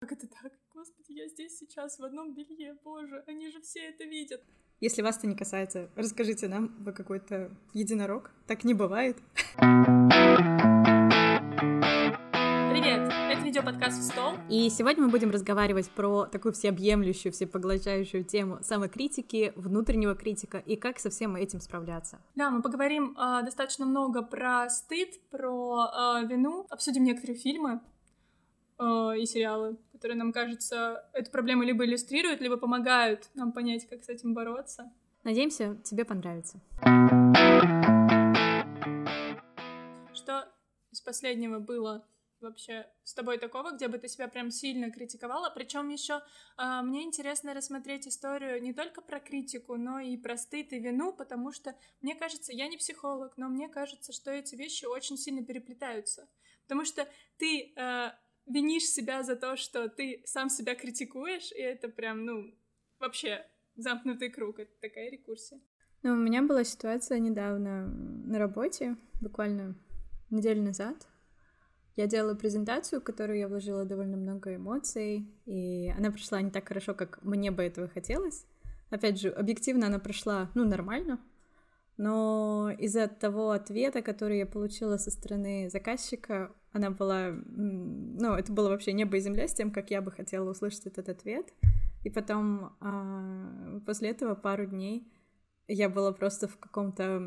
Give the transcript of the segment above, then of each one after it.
Как это так? Господи, я здесь сейчас в одном белье, боже, они же все это видят. Если вас это не касается, расскажите нам, вы какой-то единорог. Так не бывает. Привет, это видеоподкаст «В стол». И сегодня мы будем разговаривать про такую всеобъемлющую, всепоглощающую тему самокритики, внутреннего критика и как со всем этим справляться. Да, мы поговорим э, достаточно много про стыд, про э, вину, обсудим некоторые фильмы э, и сериалы, которые нам кажется, эту проблему либо иллюстрируют, либо помогают нам понять, как с этим бороться. Надеемся, тебе понравится. Что из последнего было вообще с тобой такого, где бы ты себя прям сильно критиковала? Причем еще э, мне интересно рассмотреть историю не только про критику, но и про стыд и вину, потому что мне кажется, я не психолог, но мне кажется, что эти вещи очень сильно переплетаются. Потому что ты э, винишь себя за то, что ты сам себя критикуешь, и это прям, ну, вообще замкнутый круг, это такая рекурсия. Ну, у меня была ситуация недавно на работе, буквально неделю назад. Я делала презентацию, в которую я вложила довольно много эмоций, и она прошла не так хорошо, как мне бы этого хотелось. Опять же, объективно она прошла, ну, нормально, но из-за того ответа, который я получила со стороны заказчика, она была, ну, это было вообще небо и земля с тем, как я бы хотела услышать этот ответ. И потом а, после этого пару дней я была просто в каком-то,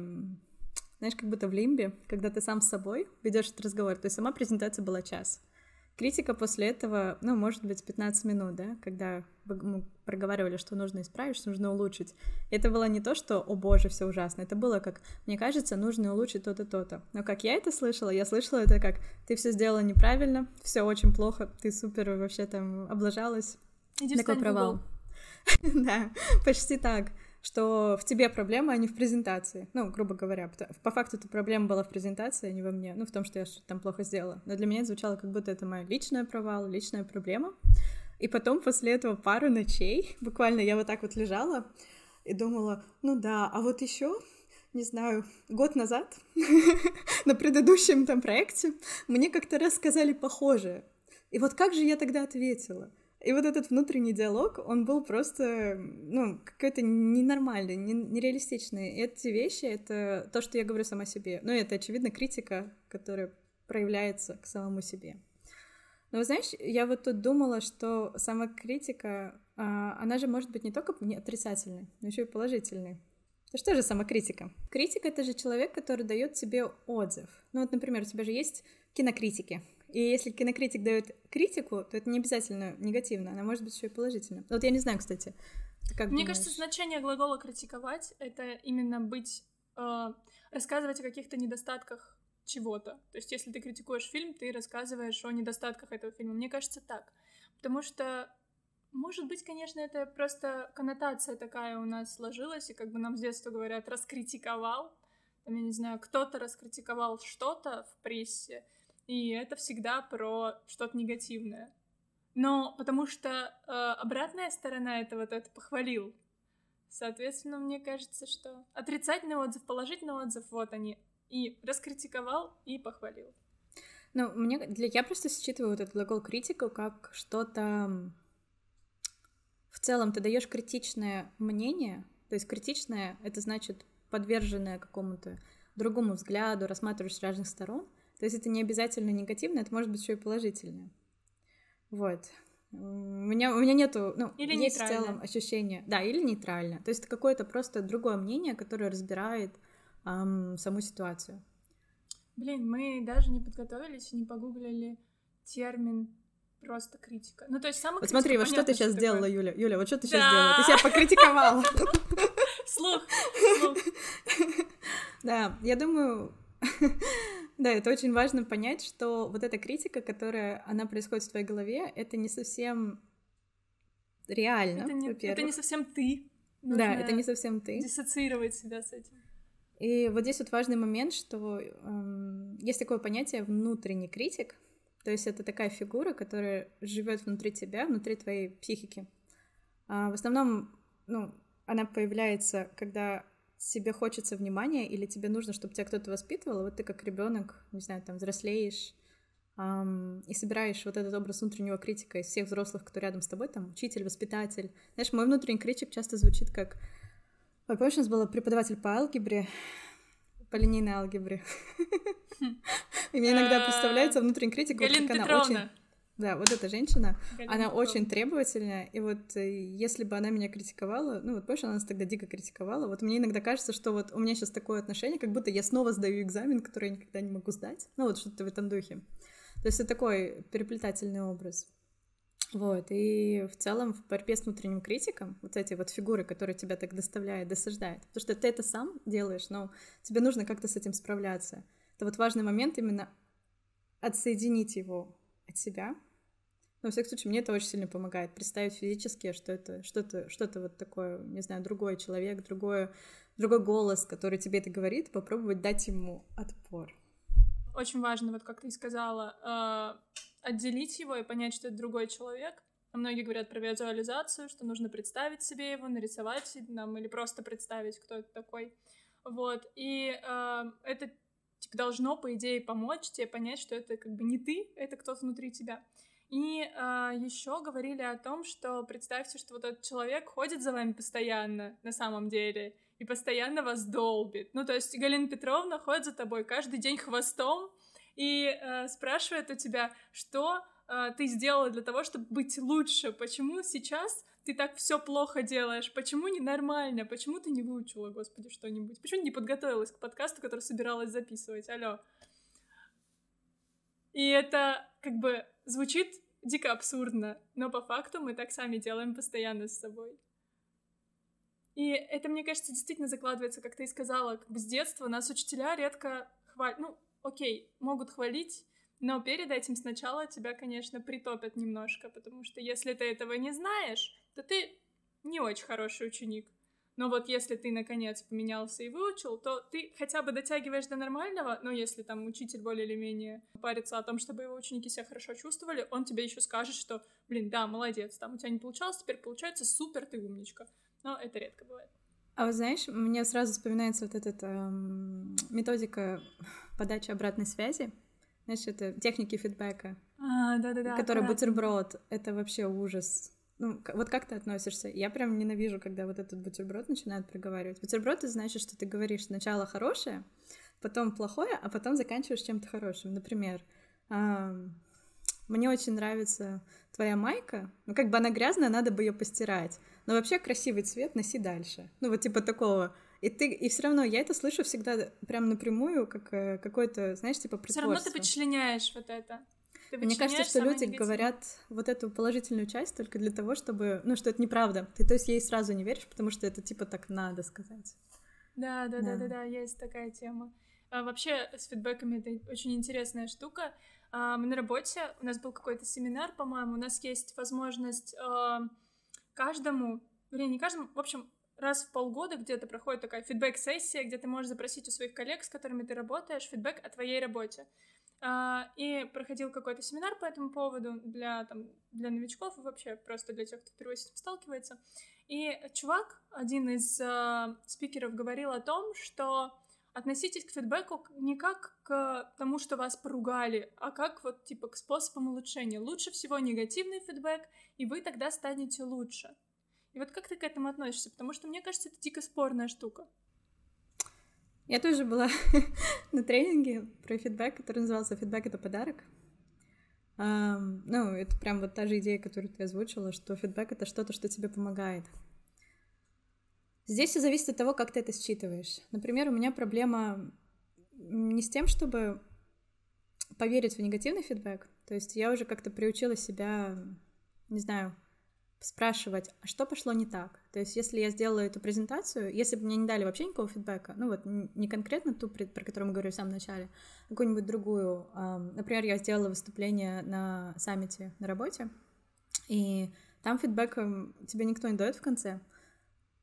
знаешь, как будто в лимбе, когда ты сам с собой ведешь этот разговор. То есть сама презентация была час. Критика после этого, ну, может быть, 15 минут, да, когда мы проговаривали, что нужно исправить, что нужно улучшить. Это было не то, что, о боже, все ужасно, это было как, мне кажется, нужно улучшить то-то, то-то. Но как я это слышала, я слышала это как, ты все сделала неправильно, все очень плохо, ты супер вообще там облажалась. Иди Такой провал. Да, почти так что в тебе проблема, а не в презентации. Ну, грубо говоря, по факту эта проблема была в презентации, а не во мне, ну, в том, что я что-то там плохо сделала. Но для меня это звучало, как будто это моя личная провал, личная проблема. И потом после этого пару ночей, буквально я вот так вот лежала и думала, ну да, а вот еще не знаю, год назад на предыдущем там проекте мне как-то рассказали похожее. И вот как же я тогда ответила? И вот этот внутренний диалог, он был просто, ну, какой-то ненормальный, нереалистичный. И эти вещи — это то, что я говорю сама себе. Ну, это, очевидно, критика, которая проявляется к самому себе. Но, вы знаешь, я вот тут думала, что самокритика, а, она же может быть не только не отрицательной, но еще и положительной. Ну что же самокритика? Критика — это же человек, который дает тебе отзыв. Ну вот, например, у тебя же есть кинокритики, и если кинокритик дает критику, то это не обязательно негативно, она может быть еще и положительно. Вот я не знаю, кстати. Как Мне думаешь? кажется, значение глагола критиковать это именно быть, э, рассказывать о каких-то недостатках чего-то. То есть, если ты критикуешь фильм, ты рассказываешь о недостатках этого фильма. Мне кажется, так. Потому что, может быть, конечно, это просто коннотация такая у нас сложилась, и как бы нам с детства говорят, раскритиковал. Там, я не знаю, кто-то раскритиковал что-то в прессе, и это всегда про что-то негативное. Но потому что э, обратная сторона этого то это похвалил. Соответственно, мне кажется, что отрицательный отзыв, положительный отзыв, вот они. И раскритиковал, и похвалил. Ну, мне для я просто считываю вот этот глагол критику как что-то в целом ты даешь критичное мнение, то есть критичное это значит подверженное какому-то другому взгляду, рассматриваешь с разных сторон. То есть это не обязательно негативно, это может быть еще и положительное. Вот. У меня, у меня нету, ну, или есть в целом ощущение, да, или нейтрально. То есть это какое-то просто другое мнение, которое разбирает эм, саму ситуацию. Блин, мы даже не подготовились и не погуглили термин просто критика. Ну, то есть самая Вот смотри, вот что ты сейчас сделала, Юля? Юля, вот что ты сейчас сделала? Ты себя покритиковала. Слух, слух. Да, я думаю, да, это очень важно понять, что вот эта критика, которая, она происходит в твоей голове, это не совсем реально, это не, это не совсем ты. Нужно да, это не совсем ты. Диссоциировать себя с этим. И вот здесь вот важный момент, что эм, есть такое понятие внутренний критик, то есть это такая фигура, которая живет внутри тебя, внутри твоей психики. А в основном, ну, она появляется, когда тебе хочется внимания или тебе нужно, чтобы тебя кто-то воспитывал, вот ты как ребенок, не знаю, там взрослеешь, эм, и собираешь вот этот образ внутреннего критика из всех взрослых, кто рядом с тобой, там, учитель, воспитатель. Знаешь, мой внутренний критик часто звучит как... Ой, помнишь, у нас был преподаватель по алгебре, по линейной алгебре. И мне иногда э, представляется внутренний критик, как она очень... Да, вот эта женщина, она очень требовательная, и вот э, если бы она меня критиковала, ну вот помнишь, она нас тогда дико критиковала, вот мне иногда кажется, что вот у меня сейчас такое отношение, как будто я снова сдаю экзамен, который я никогда не могу сдать, ну вот что-то в этом духе. То есть это такой переплетательный образ. Вот, и в целом в борьбе с внутренним критиком, вот эти вот фигуры, которые тебя так доставляют, досаждают, потому что ты это сам делаешь, но тебе нужно как-то с этим справляться. Это вот важный момент именно отсоединить его от себя. Но, во всяком случае, мне это очень сильно помогает. Представить физически, что это что-то что вот такое, не знаю, другой человек, другой, другой голос, который тебе это говорит, попробовать дать ему отпор. Очень важно, вот как ты сказала, э, отделить его и понять, что это другой человек. Многие говорят про визуализацию, что нужно представить себе его, нарисовать нам или просто представить, кто это такой. Вот. И э, это типа, должно, по идее, помочь тебе понять, что это как бы не ты, это кто-то внутри тебя. И э, еще говорили о том, что представьте, что вот этот человек ходит за вами постоянно на самом деле и постоянно вас долбит. Ну, то есть Галина Петровна ходит за тобой каждый день хвостом и э, спрашивает у тебя, что э, ты сделала для того, чтобы быть лучше, почему сейчас ты так все плохо делаешь, почему ненормально, почему ты не выучила, господи, что-нибудь, почему не подготовилась к подкасту, который собиралась записывать, алло. И это как бы звучит дико абсурдно, но по факту мы так сами делаем постоянно с собой. И это, мне кажется, действительно закладывается, как ты и сказала, как бы с детства нас учителя редко хвалят. Ну, окей, могут хвалить, но перед этим сначала тебя, конечно, притопят немножко, потому что если ты этого не знаешь, то ты не очень хороший ученик. Но вот если ты, наконец, поменялся и выучил, то ты хотя бы дотягиваешь до нормального, но если там учитель более или менее парится о том, чтобы его ученики себя хорошо чувствовали, он тебе еще скажет, что, блин, да, молодец, там у тебя не получалось, теперь получается супер, ты умничка. Но это редко бывает. А вот знаешь, мне сразу вспоминается вот эта эм, методика подачи обратной связи. Знаешь, это техники фидбэка. А, да-да-да. Который бутерброд. Это вообще ужас. Ну, вот как ты относишься? Я прям ненавижу, когда вот этот бутерброд начинают проговаривать. Бутерброд — это значит, что ты говоришь сначала хорошее, потом плохое, а потом заканчиваешь чем-то хорошим. Например, мне очень нравится твоя майка, ну, как бы она грязная, надо бы ее постирать, но вообще красивый цвет носи дальше. Ну, вот типа такого. И ты, и все равно я это слышу всегда прям напрямую, как э, какой-то, знаешь, типа. Все равно ты подчленяешь вот это. Ты Мне кажется, что люди негативное. говорят вот эту положительную часть только для того, чтобы, ну, что это неправда. Ты, то есть, ей сразу не веришь, потому что это типа так надо сказать. Да, да, да, да, да, да есть такая тема. А, вообще с фидбэками это очень интересная штука. А, мы на работе, у нас был какой-то семинар, по-моему, у нас есть возможность а, каждому, вернее, не каждому, в общем, раз в полгода где-то проходит такая фидбэк-сессия, где ты можешь запросить у своих коллег, с которыми ты работаешь, фидбэк о твоей работе. А, и проходил какой-то семинар по этому поводу для, там, для новичков и вообще просто для тех, кто впервые с этим сталкивается. И чувак, один из э, спикеров, говорил о том, что относитесь к фидбэку не как к тому, что вас поругали, а как вот типа к способам улучшения. Лучше всего негативный фидбэк, и вы тогда станете лучше. И вот как ты к этому относишься? Потому что мне кажется, это дико спорная штука. Я тоже была на тренинге про фидбэк, который назывался «Фидбэк — это подарок». Um, ну, это прям вот та же идея, которую ты озвучила, что фидбэк — это что-то, что тебе помогает. Здесь все зависит от того, как ты это считываешь. Например, у меня проблема не с тем, чтобы поверить в негативный фидбэк. То есть я уже как-то приучила себя, не знаю, спрашивать, а что пошло не так? То есть, если я сделала эту презентацию, если бы мне не дали вообще никакого фидбэка, ну вот не конкретно ту, про которую мы говорили в самом начале, а какую-нибудь другую. Например, я сделала выступление на саммите на работе, и там фидбэка тебе никто не дает в конце.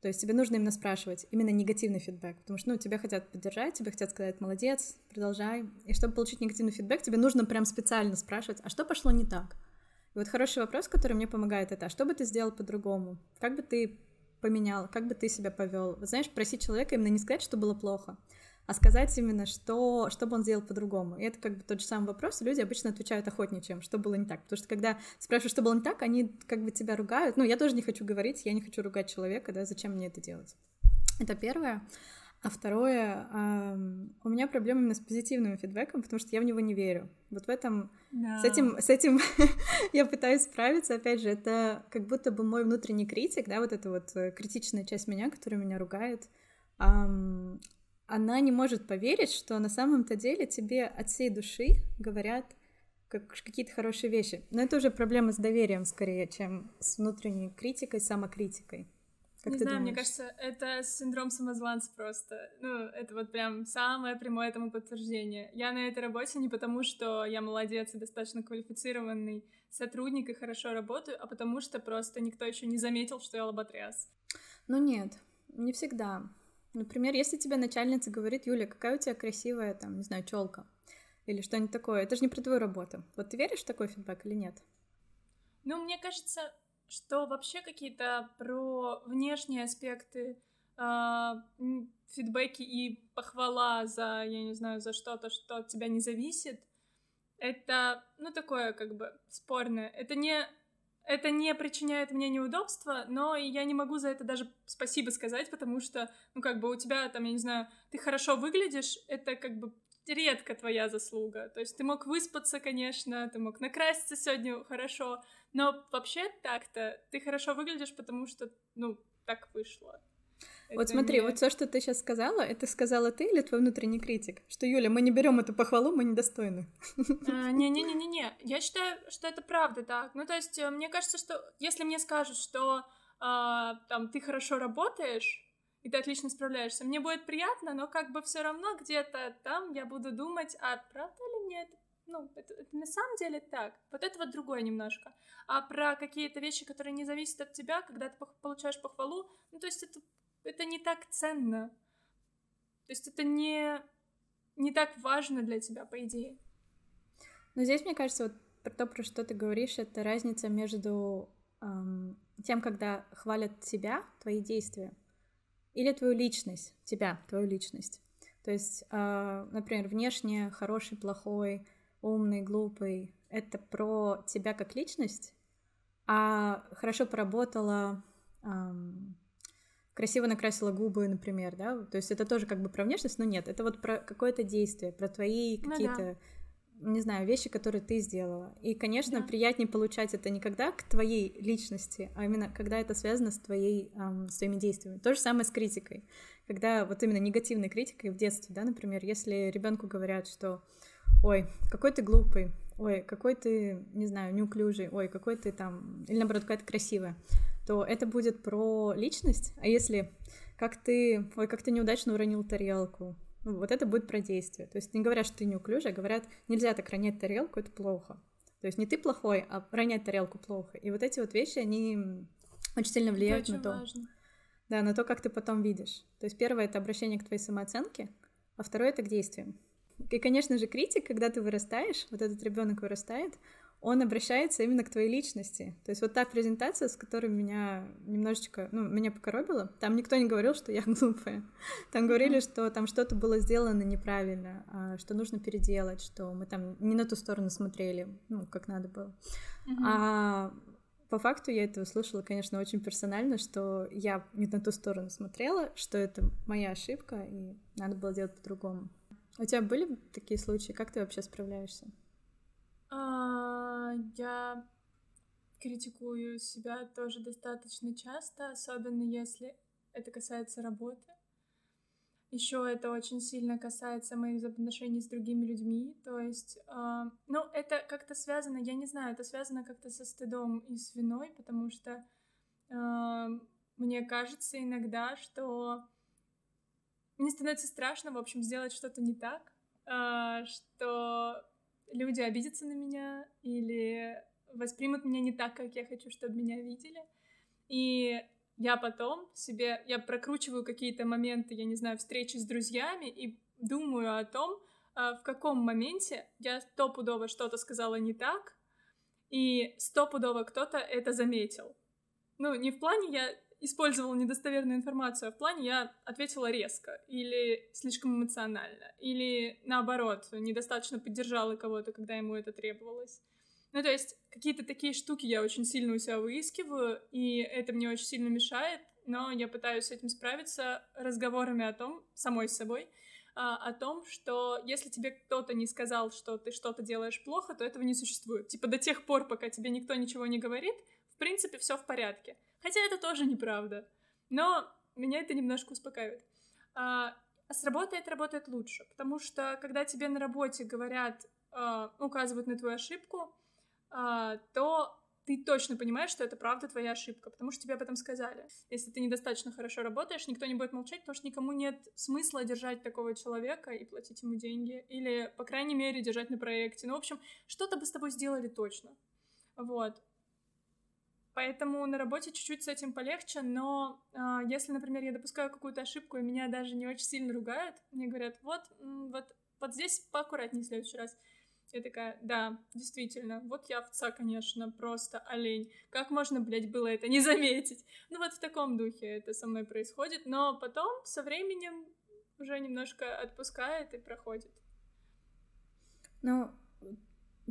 То есть тебе нужно именно спрашивать, именно негативный фидбэк, потому что, ну, тебя хотят поддержать, тебе хотят сказать «молодец», «продолжай». И чтобы получить негативный фидбэк, тебе нужно прям специально спрашивать, а что пошло не так? И вот хороший вопрос, который мне помогает, это, а что бы ты сделал по-другому? Как бы ты поменял, как бы ты себя повел? Вы знаешь, просить человека именно не сказать, что было плохо, а сказать именно, что, что бы он сделал по-другому. И это как бы тот же самый вопрос, и люди обычно отвечают охотнее, чем что было не так. Потому что когда спрашиваешь, что было не так, они как бы тебя ругают. Ну, я тоже не хочу говорить, я не хочу ругать человека, да, зачем мне это делать. Это первое. А второе, у меня проблема именно с позитивным фидбэком, потому что я в него не верю. Вот в этом, да. с этим, с этим я пытаюсь справиться. Опять же, это как будто бы мой внутренний критик, да, вот эта вот э, критичная часть меня, которая меня ругает. Она не может поверить, что на самом-то деле тебе от всей души говорят как, какие-то хорошие вещи. Но это уже проблема с доверием скорее, чем с внутренней критикой, самокритикой. Как не знаю, думаешь? мне кажется, это синдром самозванца просто. Ну, это вот прям самое прямое этому подтверждение. Я на этой работе не потому, что я молодец и достаточно квалифицированный сотрудник и хорошо работаю, а потому что просто никто еще не заметил, что я лоботряс. Ну нет, не всегда. Например, если тебе начальница говорит, Юля, какая у тебя красивая, там, не знаю, челка или что-нибудь такое, это же не про твою работу. Вот ты веришь в такой фидбэк или нет? Ну, мне кажется, что вообще какие-то про внешние аспекты э, фидбэки и похвала за, я не знаю, за что-то, что от тебя не зависит, это, ну, такое как бы спорное. Это не, это не причиняет мне неудобства, но я не могу за это даже спасибо сказать, потому что, ну, как бы у тебя там, я не знаю, ты хорошо выглядишь, это как бы редко твоя заслуга. То есть ты мог выспаться, конечно, ты мог накраситься сегодня хорошо, но вообще так-то ты хорошо выглядишь, потому что, ну, так вышло. Вот это смотри, не... вот все, что ты сейчас сказала, это сказала ты или твой внутренний критик? Что, Юля, мы не берем эту похвалу, мы недостойны. А, не-не-не-не-не. Я считаю, что это правда так. Ну, то есть, э, мне кажется, что если мне скажут, что а, там ты хорошо работаешь, и ты отлично справляешься. Мне будет приятно, но как бы все равно где-то там я буду думать, а правда ли мне это ну, это, это на самом деле так. Вот это вот другое немножко. А про какие-то вещи, которые не зависят от тебя, когда ты получаешь похвалу, ну, то есть это, это не так ценно. То есть это не, не так важно для тебя, по идее. Но здесь, мне кажется, вот про то, про что ты говоришь, это разница между эм, тем, когда хвалят тебя, твои действия, или твою личность, тебя, твою личность. То есть, э, например, внешне хороший, плохой, умный, глупый — это про тебя как личность, а хорошо поработала, эм, красиво накрасила губы, например, да, то есть это тоже как бы про внешность, но нет, это вот про какое-то действие, про твои какие-то ну, да не знаю, вещи, которые ты сделала. И, конечно, да. приятнее получать это не когда к твоей личности, а именно когда это связано с твоей, эм, с твоими действиями. То же самое с критикой. Когда вот именно негативной критикой в детстве, да, например, если ребенку говорят, что ой, какой ты глупый, ой, какой ты, не знаю, неуклюжий, ой, какой ты там, или наоборот, какая-то красивая, то это будет про личность, а если как ты, ой, как ты неудачно уронил тарелку, ну, вот это будет про действие. То есть не говорят, что ты неуклюжий, а говорят, нельзя так ронять тарелку, это плохо. То есть не ты плохой, а ронять тарелку плохо. И вот эти вот вещи, они очень сильно влияют очень на то. Важно. Да, на то, как ты потом видишь. То есть первое — это обращение к твоей самооценке, а второе — это к действиям. И, конечно же, критик, когда ты вырастаешь, вот этот ребенок вырастает, он обращается именно к твоей личности. То есть вот та презентация, с которой меня немножечко, ну, меня покоробило, там никто не говорил, что я глупая. Там говорили, что там что-то было сделано неправильно, а, что нужно переделать, что мы там не на ту сторону смотрели, ну, как надо было. А по факту я это услышала, конечно, очень персонально, что я не на ту сторону смотрела, что это моя ошибка, и надо было делать по-другому. У тебя были такие случаи? Как ты вообще справляешься? А, я критикую себя тоже достаточно часто, особенно если это касается работы. Еще это очень сильно касается моих взаимоотношений с другими людьми. То есть, э, ну, это как-то связано, я не знаю, это связано как-то со стыдом и с виной, потому что э, мне кажется иногда, что мне становится страшно, в общем, сделать что-то не так, э, что люди обидятся на меня или воспримут меня не так, как я хочу, чтобы меня видели. И я потом себе, я прокручиваю какие-то моменты, я не знаю, встречи с друзьями и думаю о том, а, в каком моменте я стопудово что-то сказала не так, и стопудово кто-то это заметил. Ну, не в плане я использовал недостоверную информацию, а в плане я ответила резко или слишком эмоционально, или наоборот, недостаточно поддержала кого-то, когда ему это требовалось. Ну, то есть какие-то такие штуки я очень сильно у себя выискиваю, и это мне очень сильно мешает, но я пытаюсь с этим справиться разговорами о том, самой с собой, а, о том, что если тебе кто-то не сказал, что ты что-то делаешь плохо, то этого не существует. Типа до тех пор, пока тебе никто ничего не говорит, в принципе, все в порядке. Хотя это тоже неправда. Но меня это немножко успокаивает. А, это работает лучше, потому что когда тебе на работе говорят, а, указывают на твою ошибку, а, то ты точно понимаешь, что это правда твоя ошибка, потому что тебе об этом сказали. Если ты недостаточно хорошо работаешь, никто не будет молчать, потому что никому нет смысла держать такого человека и платить ему деньги, или, по крайней мере, держать на проекте. Ну, в общем, что-то бы с тобой сделали точно. Вот. Поэтому на работе чуть-чуть с этим полегче, но э, если, например, я допускаю какую-то ошибку, и меня даже не очень сильно ругают, мне говорят, вот, вот, вот здесь поаккуратнее в следующий раз. Я такая, да, действительно, вот я овца, конечно, просто олень. Как можно, блядь, было это не заметить? Ну вот в таком духе это со мной происходит, но потом со временем уже немножко отпускает и проходит. Ну,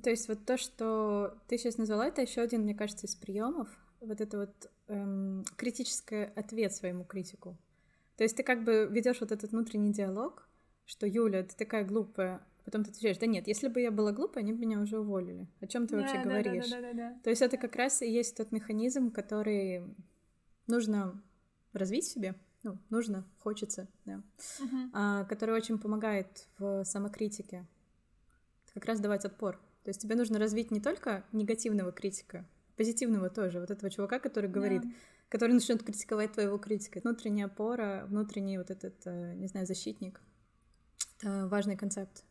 то есть вот то, что ты сейчас назвала, это еще один, мне кажется, из приемов. Вот это вот эм, критический ответ своему критику. То есть ты как бы ведешь вот этот внутренний диалог, что Юля, ты такая глупая, потом ты отвечаешь, да нет, если бы я была глупая, они бы меня уже уволили. О чем ты да, вообще да, говоришь? Да, да, да, да, да. То есть это как раз и есть тот механизм, который нужно развить себе, ну, нужно, хочется, да, uh-huh. а, который очень помогает в самокритике, как раз давать отпор. То есть тебе нужно развить не только негативного критика, позитивного тоже, вот этого чувака, который говорит, yeah. который начнет критиковать твоего критика. Внутренняя опора, внутренний вот этот, э, не знаю, защитник. Это важный концепт.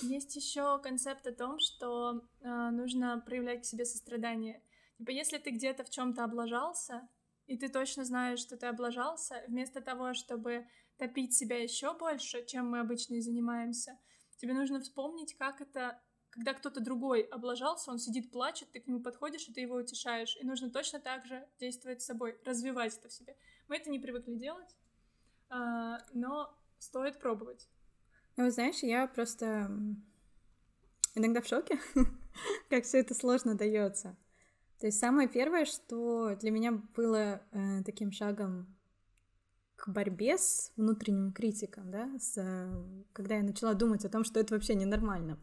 Есть еще концепт о том, что э, нужно проявлять к себе сострадание. Типа, если ты где-то в чем-то облажался, и ты точно знаешь, что ты облажался, вместо того, чтобы топить себя еще больше, чем мы обычно и занимаемся, тебе нужно вспомнить, как это когда кто-то другой облажался, он сидит, плачет, ты к нему подходишь, и ты его утешаешь. И нужно точно так же действовать с собой, развивать это в себе. Мы это не привыкли делать, а, но стоит пробовать. Ну, знаешь, я просто иногда в шоке, как все это сложно дается. То есть самое первое, что для меня было э, таким шагом к борьбе с внутренним критиком, да, с, э, когда я начала думать о том, что это вообще ненормально.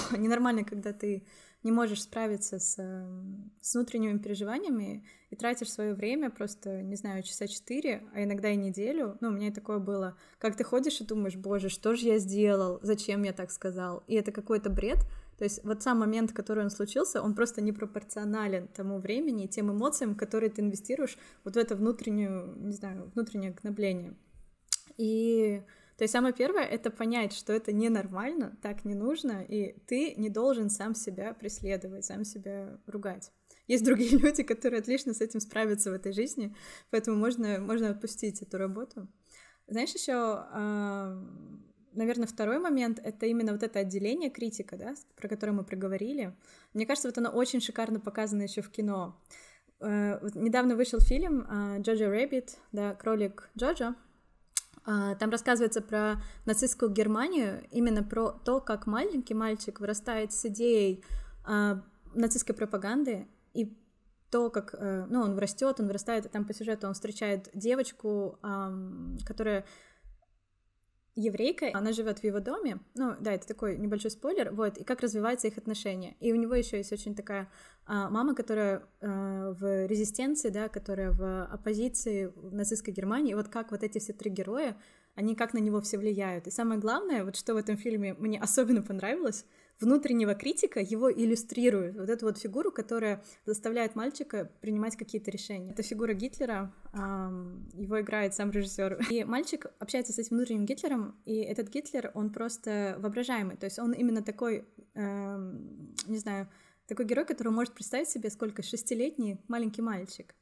ненормально, когда ты не можешь справиться с, эм, с внутренними переживаниями и тратишь свое время просто, не знаю, часа четыре, а иногда и неделю. Ну, у меня такое было. Как ты ходишь и думаешь, боже, что же я сделал, зачем я так сказал? И это какой-то бред. То есть вот сам момент, который он случился, он просто непропорционален тому времени и тем эмоциям, которые ты инвестируешь вот в это внутреннюю, не знаю, внутреннее гнобление. И то есть самое первое — это понять, что это ненормально, так не нужно, и ты не должен сам себя преследовать, сам себя ругать. Есть другие люди, которые отлично с этим справятся в этой жизни, поэтому можно, можно отпустить эту работу. Знаешь, еще, наверное, второй момент — это именно вот это отделение критика, да, про которое мы проговорили. Мне кажется, вот оно очень шикарно показано еще в кино. Э, недавно вышел фильм «Jojo Rabbit», да, «Кролик Джоджо», а, там рассказывается про нацистскую Германию, именно про то, как маленький мальчик вырастает с идеей а, нацистской пропаганды и то, как, э, ну, он растет, он вырастает, там по сюжету он встречает девочку, которая еврейка, она живет в его доме, ну да, это такой небольшой спойлер, вот, и как развиваются их отношения. И у него еще есть очень такая а, мама, которая а, в резистенции, да, которая в оппозиции в нацистской Германии, и вот как вот эти все три героя, они как на него все влияют. И самое главное, вот что в этом фильме мне особенно понравилось, внутреннего критика его иллюстрирует. Вот эту вот фигуру, которая заставляет мальчика принимать какие-то решения. Это фигура Гитлера, его играет сам режиссер. И мальчик общается с этим внутренним Гитлером, и этот Гитлер, он просто воображаемый. То есть он именно такой, не знаю, такой герой, который может представить себе, сколько шестилетний маленький мальчик.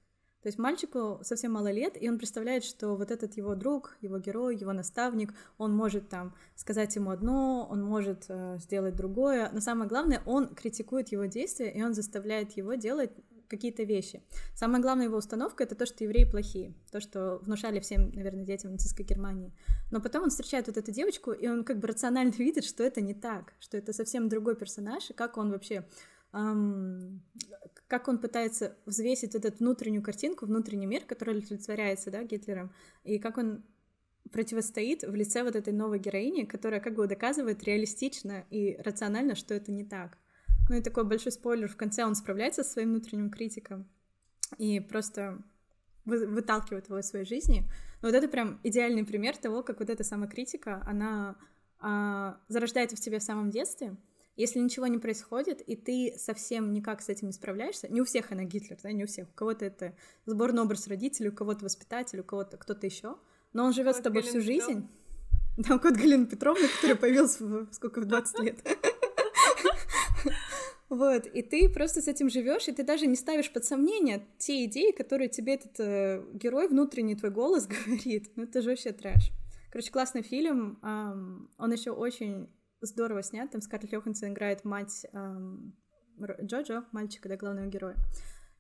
То есть мальчику совсем мало лет, и он представляет, что вот этот его друг, его герой, его наставник, он может там сказать ему одно, он может э, сделать другое, но самое главное, он критикует его действия, и он заставляет его делать какие-то вещи. Самая главная его установка — это то, что евреи плохие, то, что внушали всем, наверное, детям нацистской Германии. Но потом он встречает вот эту девочку, и он как бы рационально видит, что это не так, что это совсем другой персонаж, и как он вообще эм, как он пытается взвесить вот эту внутреннюю картинку, внутренний мир, который олицетворяется, да, Гитлером, и как он противостоит в лице вот этой новой героини, которая как бы доказывает реалистично и рационально, что это не так. Ну и такой большой спойлер, в конце он справляется со своим внутренним критиком и просто вы, выталкивает его из своей жизни. Но вот это прям идеальный пример того, как вот эта самокритика, она а, зарождается в тебе в самом детстве, если ничего не происходит, и ты совсем никак с этим не справляешься, не у всех она Гитлер, да, не у всех, у кого-то это сборный образ родителей, у кого-то воспитатель, у кого-то кто-то еще, но он живет с тобой Галина всю жизнь. Да, кот Галина Петровна, который появился в, сколько, в 20 лет. Вот, и ты просто с этим живешь, и ты даже не ставишь под сомнение те идеи, которые тебе этот э, герой, внутренний твой голос говорит. Ну, это же вообще трэш. Короче, классный фильм. Эм, он еще очень здорово снят. Там Скарлетт Йоханссон играет мать эм, Джоджо, мальчика, да, главного героя.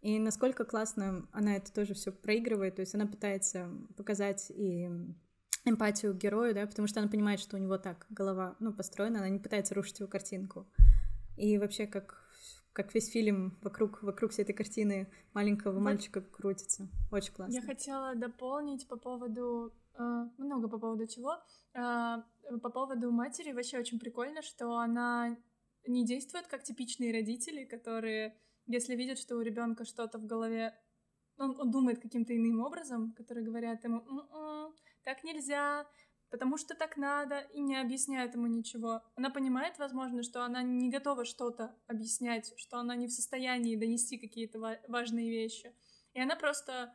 И насколько классно она это тоже все проигрывает, то есть она пытается показать и эмпатию к герою, да, потому что она понимает, что у него так голова, ну, построена, она не пытается рушить его картинку. И вообще, как, как весь фильм вокруг, вокруг всей этой картины маленького вот. мальчика крутится. Очень классно. Я хотела дополнить по поводу... Э, много по поводу чего. Э, по поводу матери вообще очень прикольно, что она не действует как типичные родители, которые, если видят, что у ребенка что-то в голове, он, он думает каким-то иным образом, которые говорят ему, М-м, так нельзя, потому что так надо, и не объясняют ему ничего. Она понимает, возможно, что она не готова что-то объяснять, что она не в состоянии донести какие-то важные вещи. И она просто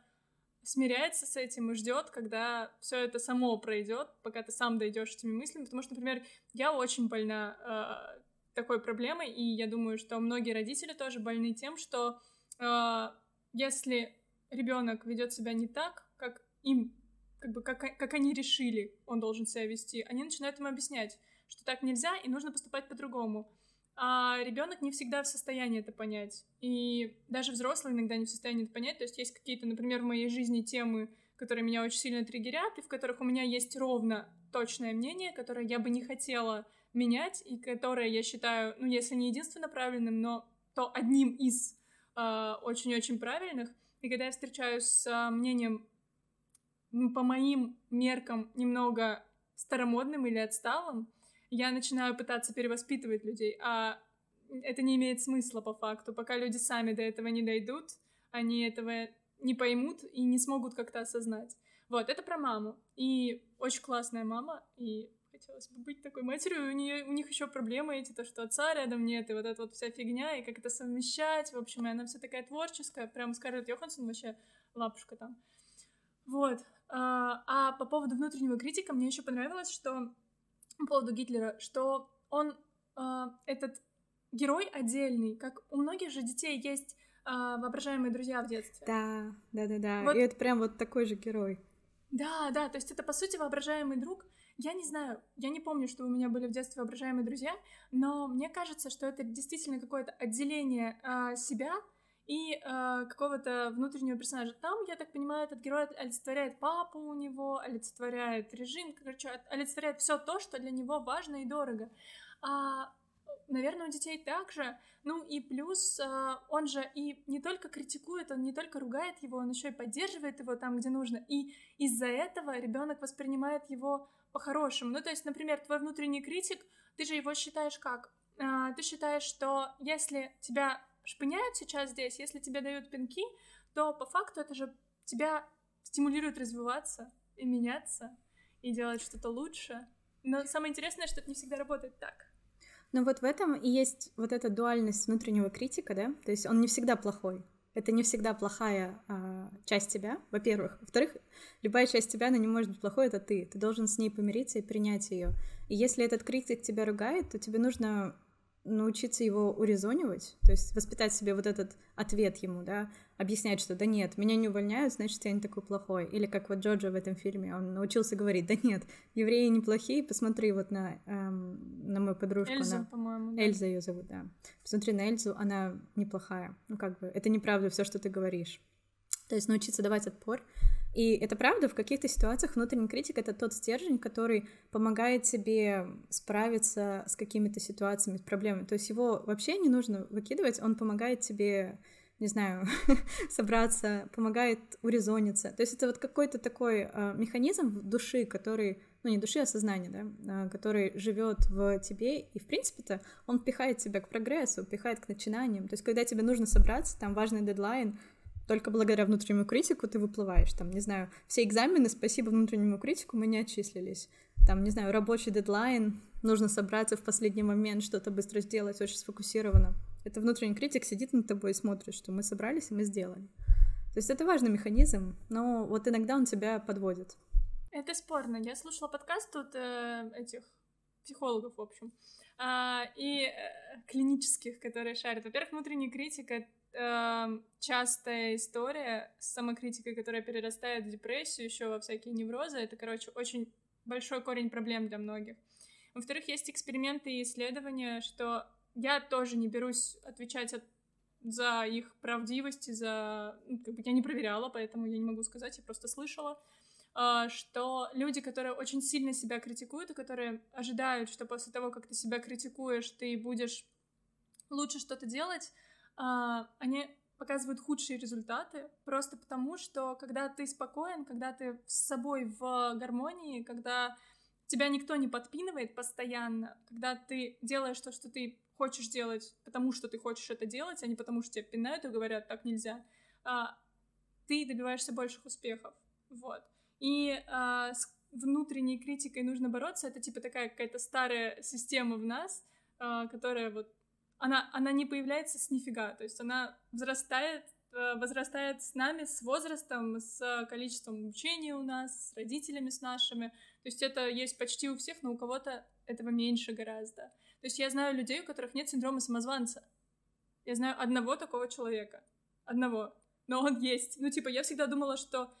смиряется с этим и ждет, когда все это само пройдет, пока ты сам дойдешь этими мыслями. Потому что, например, я очень больна э, такой проблемой, и я думаю, что многие родители тоже больны тем, что э, если ребенок ведет себя не так, как им, как бы как, как они решили, он должен себя вести, они начинают ему объяснять, что так нельзя и нужно поступать по-другому а ребенок не всегда в состоянии это понять. И даже взрослый иногда не в состоянии это понять. То есть есть какие-то, например, в моей жизни темы, которые меня очень сильно триггерят, и в которых у меня есть ровно точное мнение, которое я бы не хотела менять, и которое я считаю, ну, если не единственно правильным, но то одним из э, очень-очень правильных. И когда я встречаюсь с э, мнением, по моим меркам, немного старомодным или отсталым, я начинаю пытаться перевоспитывать людей, а это не имеет смысла по факту. Пока люди сами до этого не дойдут, они этого не поймут и не смогут как-то осознать. Вот, это про маму. И очень классная мама, и хотелось бы быть такой матерью. У, нее, у них еще проблемы эти, то, что отца рядом нет, и вот эта вот вся фигня, и как это совмещать. В общем, и она вся такая творческая, прям Скарлетт Йоханссон вообще лапушка там. Вот. А, а по поводу внутреннего критика мне еще понравилось, что по поводу Гитлера, что он э, этот герой отдельный, как у многих же детей есть э, воображаемые друзья в детстве. Да, да, да, да. Вот. И это прям вот такой же герой. Да, да, то есть это по сути воображаемый друг. Я не знаю, я не помню, что у меня были в детстве воображаемые друзья, но мне кажется, что это действительно какое-то отделение э, себя и э, какого-то внутреннего персонажа. Там, я так понимаю, этот герой олицетворяет папу у него, олицетворяет режим, короче, олицетворяет все то, что для него важно и дорого. А, наверное, у детей также. Ну и плюс э, он же и не только критикует, он не только ругает его, он еще и поддерживает его там, где нужно. И из-за этого ребенок воспринимает его по-хорошему. Ну, то есть, например, твой внутренний критик, ты же его считаешь как? Э, ты считаешь, что если тебя шпыняют сейчас здесь, если тебе дают пинки, то по факту это же тебя стимулирует развиваться и меняться, и делать что-то лучше. Но самое интересное, что это не всегда работает так. Ну вот в этом и есть вот эта дуальность внутреннего критика, да, то есть он не всегда плохой, это не всегда плохая а, часть тебя, во-первых. Во-вторых, любая часть тебя, она не может быть плохой, это ты. Ты должен с ней помириться и принять ее. И если этот критик тебя ругает, то тебе нужно научиться его урезонивать, то есть воспитать себе вот этот ответ ему, да, объяснять, что да нет, меня не увольняют, значит, я не такой плохой. Или как вот Джоджо в этом фильме, он научился говорить, да нет, евреи неплохие, посмотри вот на, эм, на мою подружку. Эльза, на... по-моему. Да. Эльза ее зовут, да. Посмотри на Эльзу, она неплохая. Ну как бы, это неправда все, что ты говоришь. То есть научиться давать отпор. И это правда, в каких-то ситуациях внутренний критик — это тот стержень, который помогает тебе справиться с какими-то ситуациями, с проблемами. То есть его вообще не нужно выкидывать, он помогает тебе не знаю, собраться, помогает урезониться. То есть это вот какой-то такой э, механизм души, который, ну не души, а сознания, да, э, который живет в тебе, и в принципе-то он пихает тебя к прогрессу, пихает к начинаниям. То есть когда тебе нужно собраться, там важный дедлайн, только благодаря внутреннему критику ты выплываешь. Там, не знаю, все экзамены, спасибо внутреннему критику, мы не отчислились. Там, не знаю, рабочий дедлайн, нужно собраться в последний момент, что-то быстро сделать, очень сфокусированно. Это внутренний критик сидит над тобой и смотрит, что мы собрались и мы сделали. То есть это важный механизм, но вот иногда он тебя подводит. Это спорно. Я слушала подкаст тут э, этих психологов, в общем, э, и э, клинических, которые шарят. Во-первых, внутренний критик — это э, частая история с самокритикой, которая перерастает в депрессию, еще во всякие неврозы. Это, короче, очень большой корень проблем для многих. Во-вторых, есть эксперименты и исследования, что я тоже не берусь отвечать от, за их правдивость, за... Ну, как бы я не проверяла, поэтому я не могу сказать, я просто слышала, э, что люди, которые очень сильно себя критикуют, и которые ожидают, что после того, как ты себя критикуешь, ты будешь лучше что-то делать, они показывают худшие результаты, просто потому что когда ты спокоен, когда ты с собой в гармонии, когда тебя никто не подпинывает постоянно, когда ты делаешь то, что ты хочешь делать, потому что ты хочешь это делать, а не потому что тебя пинают и говорят, так нельзя, а, ты добиваешься больших успехов. Вот. И а, с внутренней критикой нужно бороться. Это типа такая какая-то старая система в нас, а, которая вот она, она не появляется с нифига, то есть она взрастает, а, возрастает с нами, с возрастом, с количеством обучения у нас, с родителями с нашими. То есть это есть почти у всех, но у кого-то этого меньше гораздо. То есть я знаю людей, у которых нет синдрома самозванца. Я знаю одного такого человека. Одного. Но он есть. Ну, типа, я всегда думала, что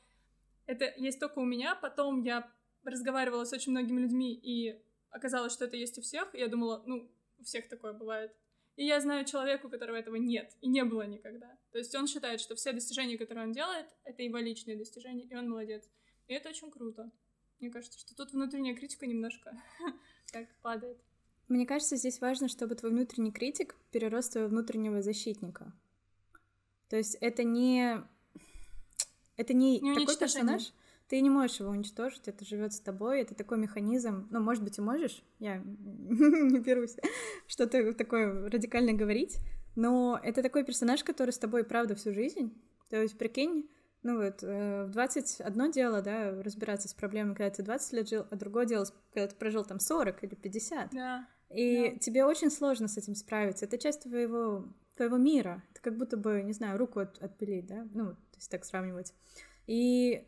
это есть только у меня. Потом я разговаривала с очень многими людьми, и оказалось, что это есть у всех. И я думала, ну, у всех такое бывает. И я знаю человека, у которого этого нет, и не было никогда. То есть он считает, что все достижения, которые он делает, это его личные достижения, и он молодец. И это очень круто. Мне кажется, что тут внутренняя критика немножко так падает. Мне кажется, здесь важно, чтобы твой внутренний критик перерос твоего внутреннего защитника. То есть это не... Это не, не такой персонаж, ты не можешь его уничтожить, это живет с тобой, это такой механизм. Ну, может быть, и можешь, я не берусь что-то такое радикально говорить, но это такой персонаж, который с тобой, правда, всю жизнь. То есть, прикинь, ну вот, э, в 20 одно дело, да, разбираться с проблемой, когда ты 20 лет жил, а другое дело, когда ты прожил там 40 или 50. Да. И да. тебе очень сложно с этим справиться. Это часть твоего, твоего мира. Это как будто бы, не знаю, руку от, отпилить, да? Ну, то есть так сравнивать. И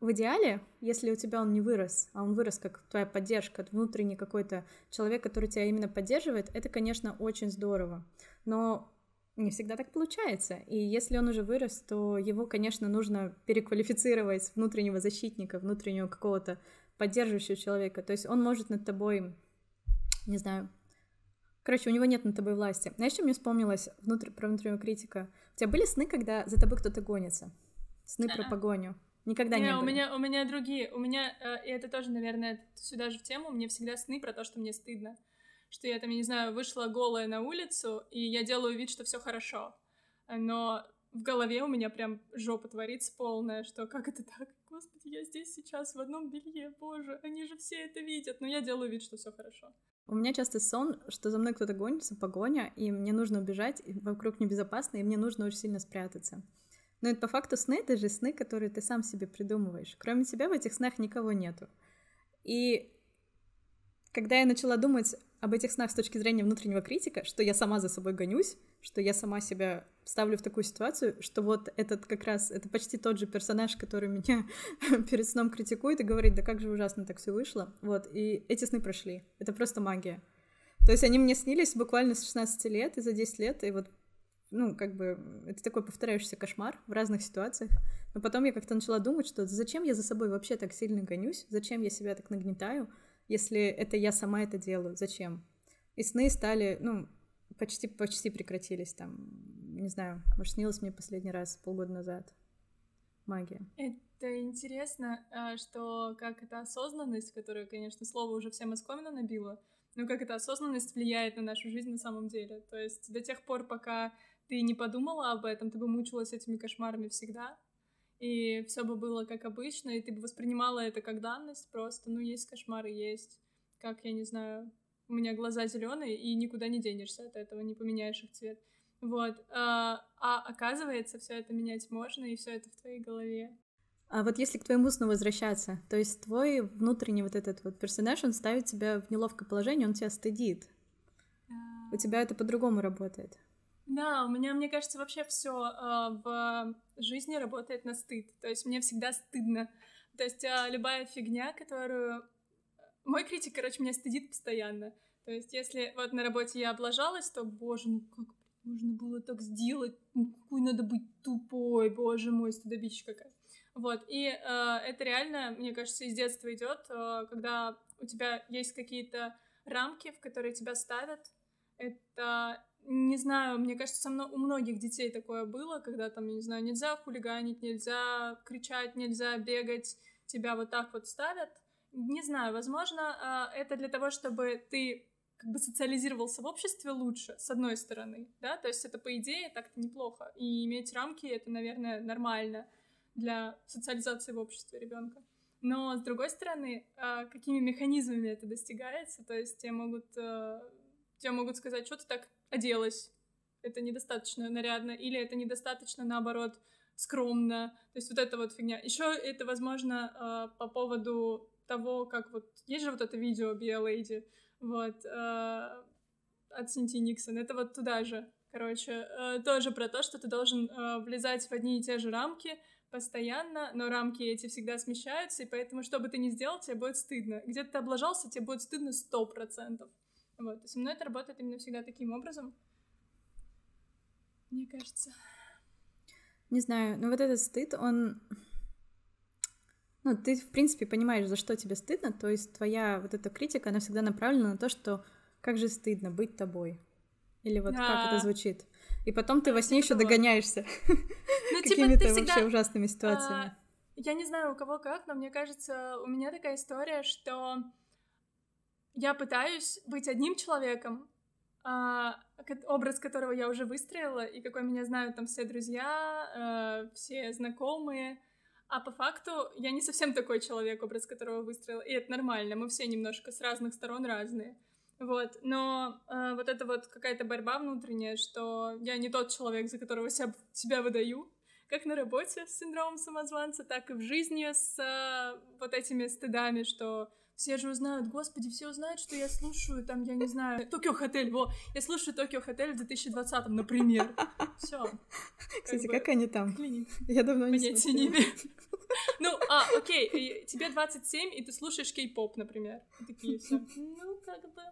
в идеале, если у тебя он не вырос, а он вырос как твоя поддержка, внутренний какой-то человек, который тебя именно поддерживает, это, конечно, очень здорово. Но не всегда так получается. И если он уже вырос, то его, конечно, нужно переквалифицировать с внутреннего защитника, внутреннего какого-то поддерживающего человека. То есть он может над тобой не знаю. Короче, у него нет над тобой власти. Знаешь, что мне вспомнилось внутри, про внутреннего критика? У тебя были сны, когда за тобой кто-то гонится? Сны А-а. про погоню? Никогда не, не у меня у меня другие. У меня, э, и это тоже, наверное, сюда же в тему, мне всегда сны про то, что мне стыдно. Что я там, я не знаю, вышла голая на улицу, и я делаю вид, что все хорошо. Но в голове у меня прям жопа творится полная, что как это так? Господи, я здесь сейчас в одном белье, боже, они же все это видят, но я делаю вид, что все хорошо. У меня часто сон, что за мной кто-то гонится, погоня, и мне нужно убежать, и вокруг небезопасно, и мне нужно очень сильно спрятаться. Но это по факту сны, это же сны, которые ты сам себе придумываешь. Кроме тебя в этих снах никого нету. И когда я начала думать об этих снах с точки зрения внутреннего критика, что я сама за собой гонюсь, что я сама себя ставлю в такую ситуацию, что вот этот как раз, это почти тот же персонаж, который меня перед сном критикует и говорит, да как же ужасно так все вышло. Вот, и эти сны прошли. Это просто магия. То есть они мне снились буквально с 16 лет и за 10 лет, и вот ну, как бы, это такой повторяющийся кошмар в разных ситуациях. Но потом я как-то начала думать, что зачем я за собой вообще так сильно гонюсь, зачем я себя так нагнетаю, если это я сама это делаю, зачем? И сны стали, ну, почти, почти прекратились там, не знаю, может, снилось мне последний раз полгода назад. Магия. Это интересно, а, что как эта осознанность, которая, конечно, слово уже всем оскомину набило, но как эта осознанность влияет на нашу жизнь на самом деле. То есть до тех пор, пока ты не подумала об этом, ты бы мучилась этими кошмарами всегда, и все бы было как обычно, и ты бы воспринимала это как данность просто, ну, есть кошмары, есть, как, я не знаю, у меня глаза зеленые, и никуда не денешься от этого, не поменяешь их цвет. Вот. А, а оказывается, все это менять можно, и все это в твоей голове. А вот если к твоему сну возвращаться, то есть твой внутренний вот этот вот персонаж, он ставит тебя в неловкое положение, он тебя стыдит. У тебя это по-другому работает. Да, у меня, мне кажется, вообще все э, в жизни работает на стыд. То есть мне всегда стыдно. То есть э, любая фигня, которую... Мой критик, короче, меня стыдит постоянно. То есть если вот на работе я облажалась, то, боже, ну как можно было так сделать? Ну какой надо быть тупой, боже мой, стыдобища какая. Вот, и э, это реально, мне кажется, из детства идет, э, когда у тебя есть какие-то рамки, в которые тебя ставят. Это не знаю, мне кажется, со мной, у многих детей такое было, когда там, я не знаю, нельзя хулиганить, нельзя кричать, нельзя бегать, тебя вот так вот ставят. Не знаю, возможно, а, это для того, чтобы ты как бы социализировался в обществе лучше, с одной стороны, да, то есть это, по идее, так-то неплохо, и иметь рамки — это, наверное, нормально для социализации в обществе ребенка. Но, с другой стороны, а, какими механизмами это достигается, то есть тебе могут, а, тебе могут сказать, что ты так оделась, это недостаточно нарядно, или это недостаточно, наоборот, скромно. То есть вот эта вот фигня. Еще это, возможно, а, по поводу того, как вот... Есть же вот это видео Be Lady, вот, а, от Синти Никсон. Это вот туда же, короче, а, тоже про то, что ты должен влезать в одни и те же рамки постоянно, но рамки эти всегда смещаются, и поэтому, что бы ты ни сделал, тебе будет стыдно. Где-то ты облажался, тебе будет стыдно сто процентов. Вот. Со мной это работает именно всегда таким образом. Мне кажется. Не знаю, но вот этот стыд, он... Ну, ты, в принципе, понимаешь, за что тебе стыдно, то есть твоя вот эта критика, она всегда направлена на то, что как же стыдно быть тобой. Или вот да. как это звучит. И потом ты во сне еще догоняешься ну, типа, какими-то вообще ужасными ситуациями. А, я не знаю, у кого как, но мне кажется, у меня такая история, что я пытаюсь быть одним человеком, а, образ которого я уже выстроила, и какой меня знают там все друзья, э, все знакомые. А по факту я не совсем такой человек, образ которого выстроила, и это нормально, мы все немножко с разных сторон разные. Вот, но э, вот это вот какая-то борьба внутренняя, что я не тот человек, за которого себя, себя выдаю, как на работе с синдромом самозванца, так и в жизни с э, вот этими стыдами, что все же узнают, господи, все узнают, что я слушаю, там, я не знаю, Токио Хотель, во, я слушаю Токио Хотель в 2020, например. Все. Кстати, как они там? Я давно не Понятия не имею. Ну, а, окей, тебе 27, и ты слушаешь кей-поп, например. И такие все. Ну, как бы...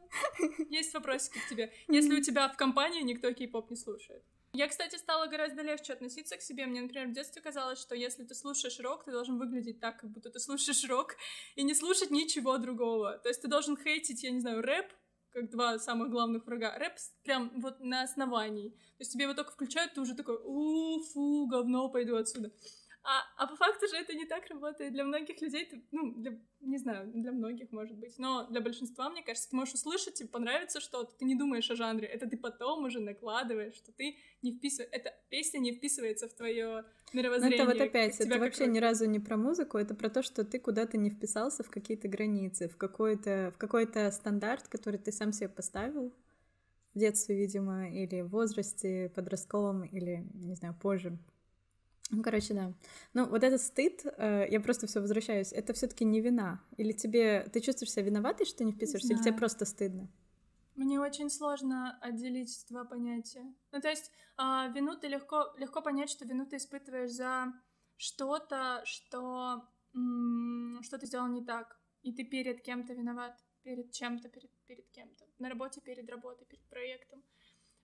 Есть вопросики к тебе. Если у тебя в компании никто кей-поп не слушает. Я, кстати, стала гораздо легче относиться к себе. Мне, например, в детстве казалось, что если ты слушаешь рок, ты должен выглядеть так, как будто ты слушаешь рок, и не слушать ничего другого. То есть ты должен хейтить, я не знаю, рэп, как два самых главных врага. Рэп прям вот на основании. То есть тебе его только включают, ты уже такой, у, фу, говно, пойду отсюда. А, а по факту же это не так работает. Для многих людей, ты, ну, для, не знаю, для многих, может быть, но для большинства, мне кажется, ты можешь услышать, тебе понравится что-то, ты не думаешь о жанре, это ты потом уже накладываешь, что ты не вписываешь, эта песня не вписывается в твое мировоззрение. Ну, это вот опять, это вообще ни разу не про музыку, это про то, что ты куда-то не вписался в какие-то границы, в какой-то в какой-то стандарт, который ты сам себе поставил в детстве, видимо, или в возрасте подростковом, или, не знаю, позже. Ну, короче, да. Ну, вот этот стыд, э, я просто все возвращаюсь, это все-таки не вина. Или тебе ты чувствуешь себя виноватой, что не вписываешься, или тебе просто стыдно? Мне очень сложно отделить два понятия. Ну, то есть, э, вину ты легко, легко понять, что вину ты испытываешь за что-то, что, м- что ты сделал не так, и ты перед кем-то виноват, перед чем-то, перед, перед кем-то. На работе перед работой, перед проектом.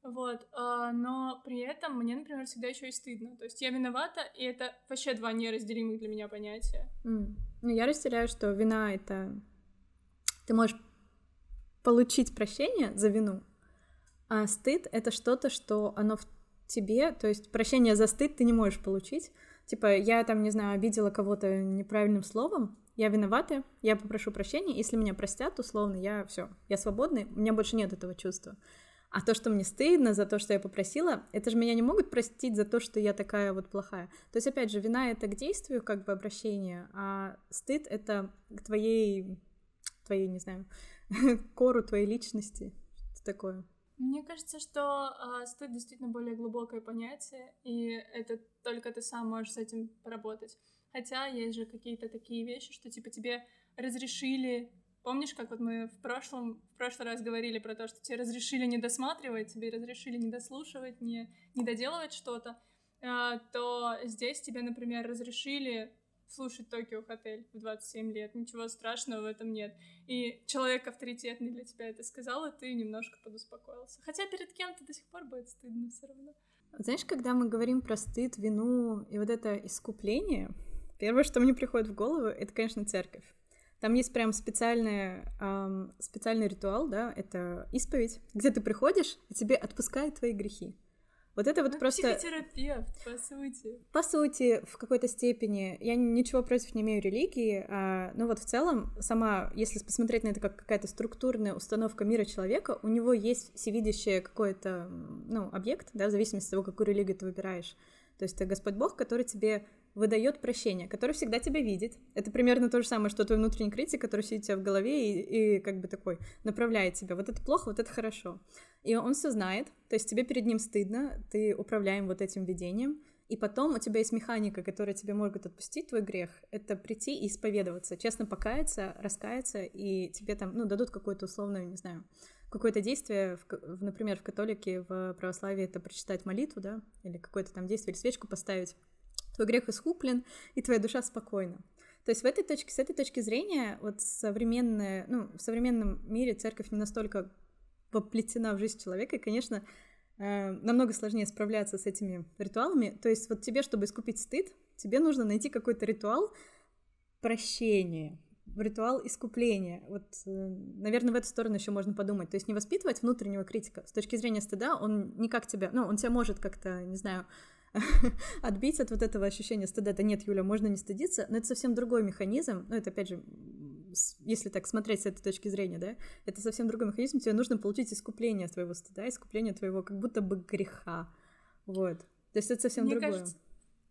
Вот, а, но при этом мне, например, всегда еще и стыдно. То есть я виновата, и это вообще два неразделимых для меня понятия. Mm. Ну, я разделяю, что вина — это... Ты можешь получить прощение за вину, а стыд — это что-то, что оно в тебе, то есть прощение за стыд ты не можешь получить. Типа, я там, не знаю, обидела кого-то неправильным словом, я виновата, я попрошу прощения, если меня простят, условно, я все, я свободный, у меня больше нет этого чувства. А то, что мне стыдно за то, что я попросила, это же меня не могут простить за то, что я такая вот плохая. То есть, опять же, вина — это к действию, как бы обращение, а стыд — это к твоей, твоей, не знаю, кору твоей личности, что такое. Мне кажется, что э, стыд действительно более глубокое понятие, и это только ты сам можешь с этим поработать. Хотя есть же какие-то такие вещи, что типа тебе разрешили Помнишь, как вот мы в прошлом, в прошлый раз говорили про то, что тебе разрешили не досматривать, тебе разрешили не дослушивать, не, не доделывать что-то, э, то здесь тебе, например, разрешили слушать Токио Хотель в 27 лет. Ничего страшного в этом нет. И человек авторитетный для тебя это сказал, и ты немножко подуспокоился. Хотя перед кем-то до сих пор будет стыдно все равно. Знаешь, когда мы говорим про стыд, вину и вот это искупление, первое, что мне приходит в голову, это, конечно, церковь. Там есть прям специальный, эм, специальный ритуал, да, это исповедь, где ты приходишь, и тебе отпускают твои грехи. Вот это вот ну, просто... Психотерапевт, по сути. По сути, в какой-то степени. Я ничего против не имею религии, а, но вот в целом сама, если посмотреть на это как какая-то структурная установка мира человека, у него есть всевидящее какой-то, ну, объект, да, в зависимости от того, какую религию ты выбираешь. То есть это Господь Бог, который тебе выдает прощение, который всегда тебя видит. Это примерно то же самое, что твой внутренний критик, который сидит у тебя в голове и, и как бы такой направляет тебя. Вот это плохо, вот это хорошо. И он все знает, то есть тебе перед ним стыдно, ты управляем вот этим видением, и потом у тебя есть механика, которая тебе может отпустить твой грех. Это прийти и исповедоваться, честно покаяться, раскаяться, и тебе там, ну, дадут какое-то условное, не знаю, какое-то действие, в, например, в католике, в православии это прочитать молитву, да, или какое-то там действие, или свечку поставить твой грех искуплен, и твоя душа спокойна. То есть в этой точке, с этой точки зрения, вот современная, ну, в современном мире церковь не настолько воплетена в жизнь человека, и, конечно, э, намного сложнее справляться с этими ритуалами. То есть вот тебе, чтобы искупить стыд, тебе нужно найти какой-то ритуал прощения, ритуал искупления. Вот, э, наверное, в эту сторону еще можно подумать. То есть не воспитывать внутреннего критика. С точки зрения стыда он никак тебя, ну, он тебя может как-то, не знаю, отбить от вот этого ощущения стыда. Да нет, Юля, можно не стыдиться, но это совсем другой механизм. Ну, это, опять же, если так смотреть с этой точки зрения, да, это совсем другой механизм. Тебе нужно получить искупление твоего стыда, искупление твоего как будто бы греха. Вот. То есть это совсем Мне другое. Кажется,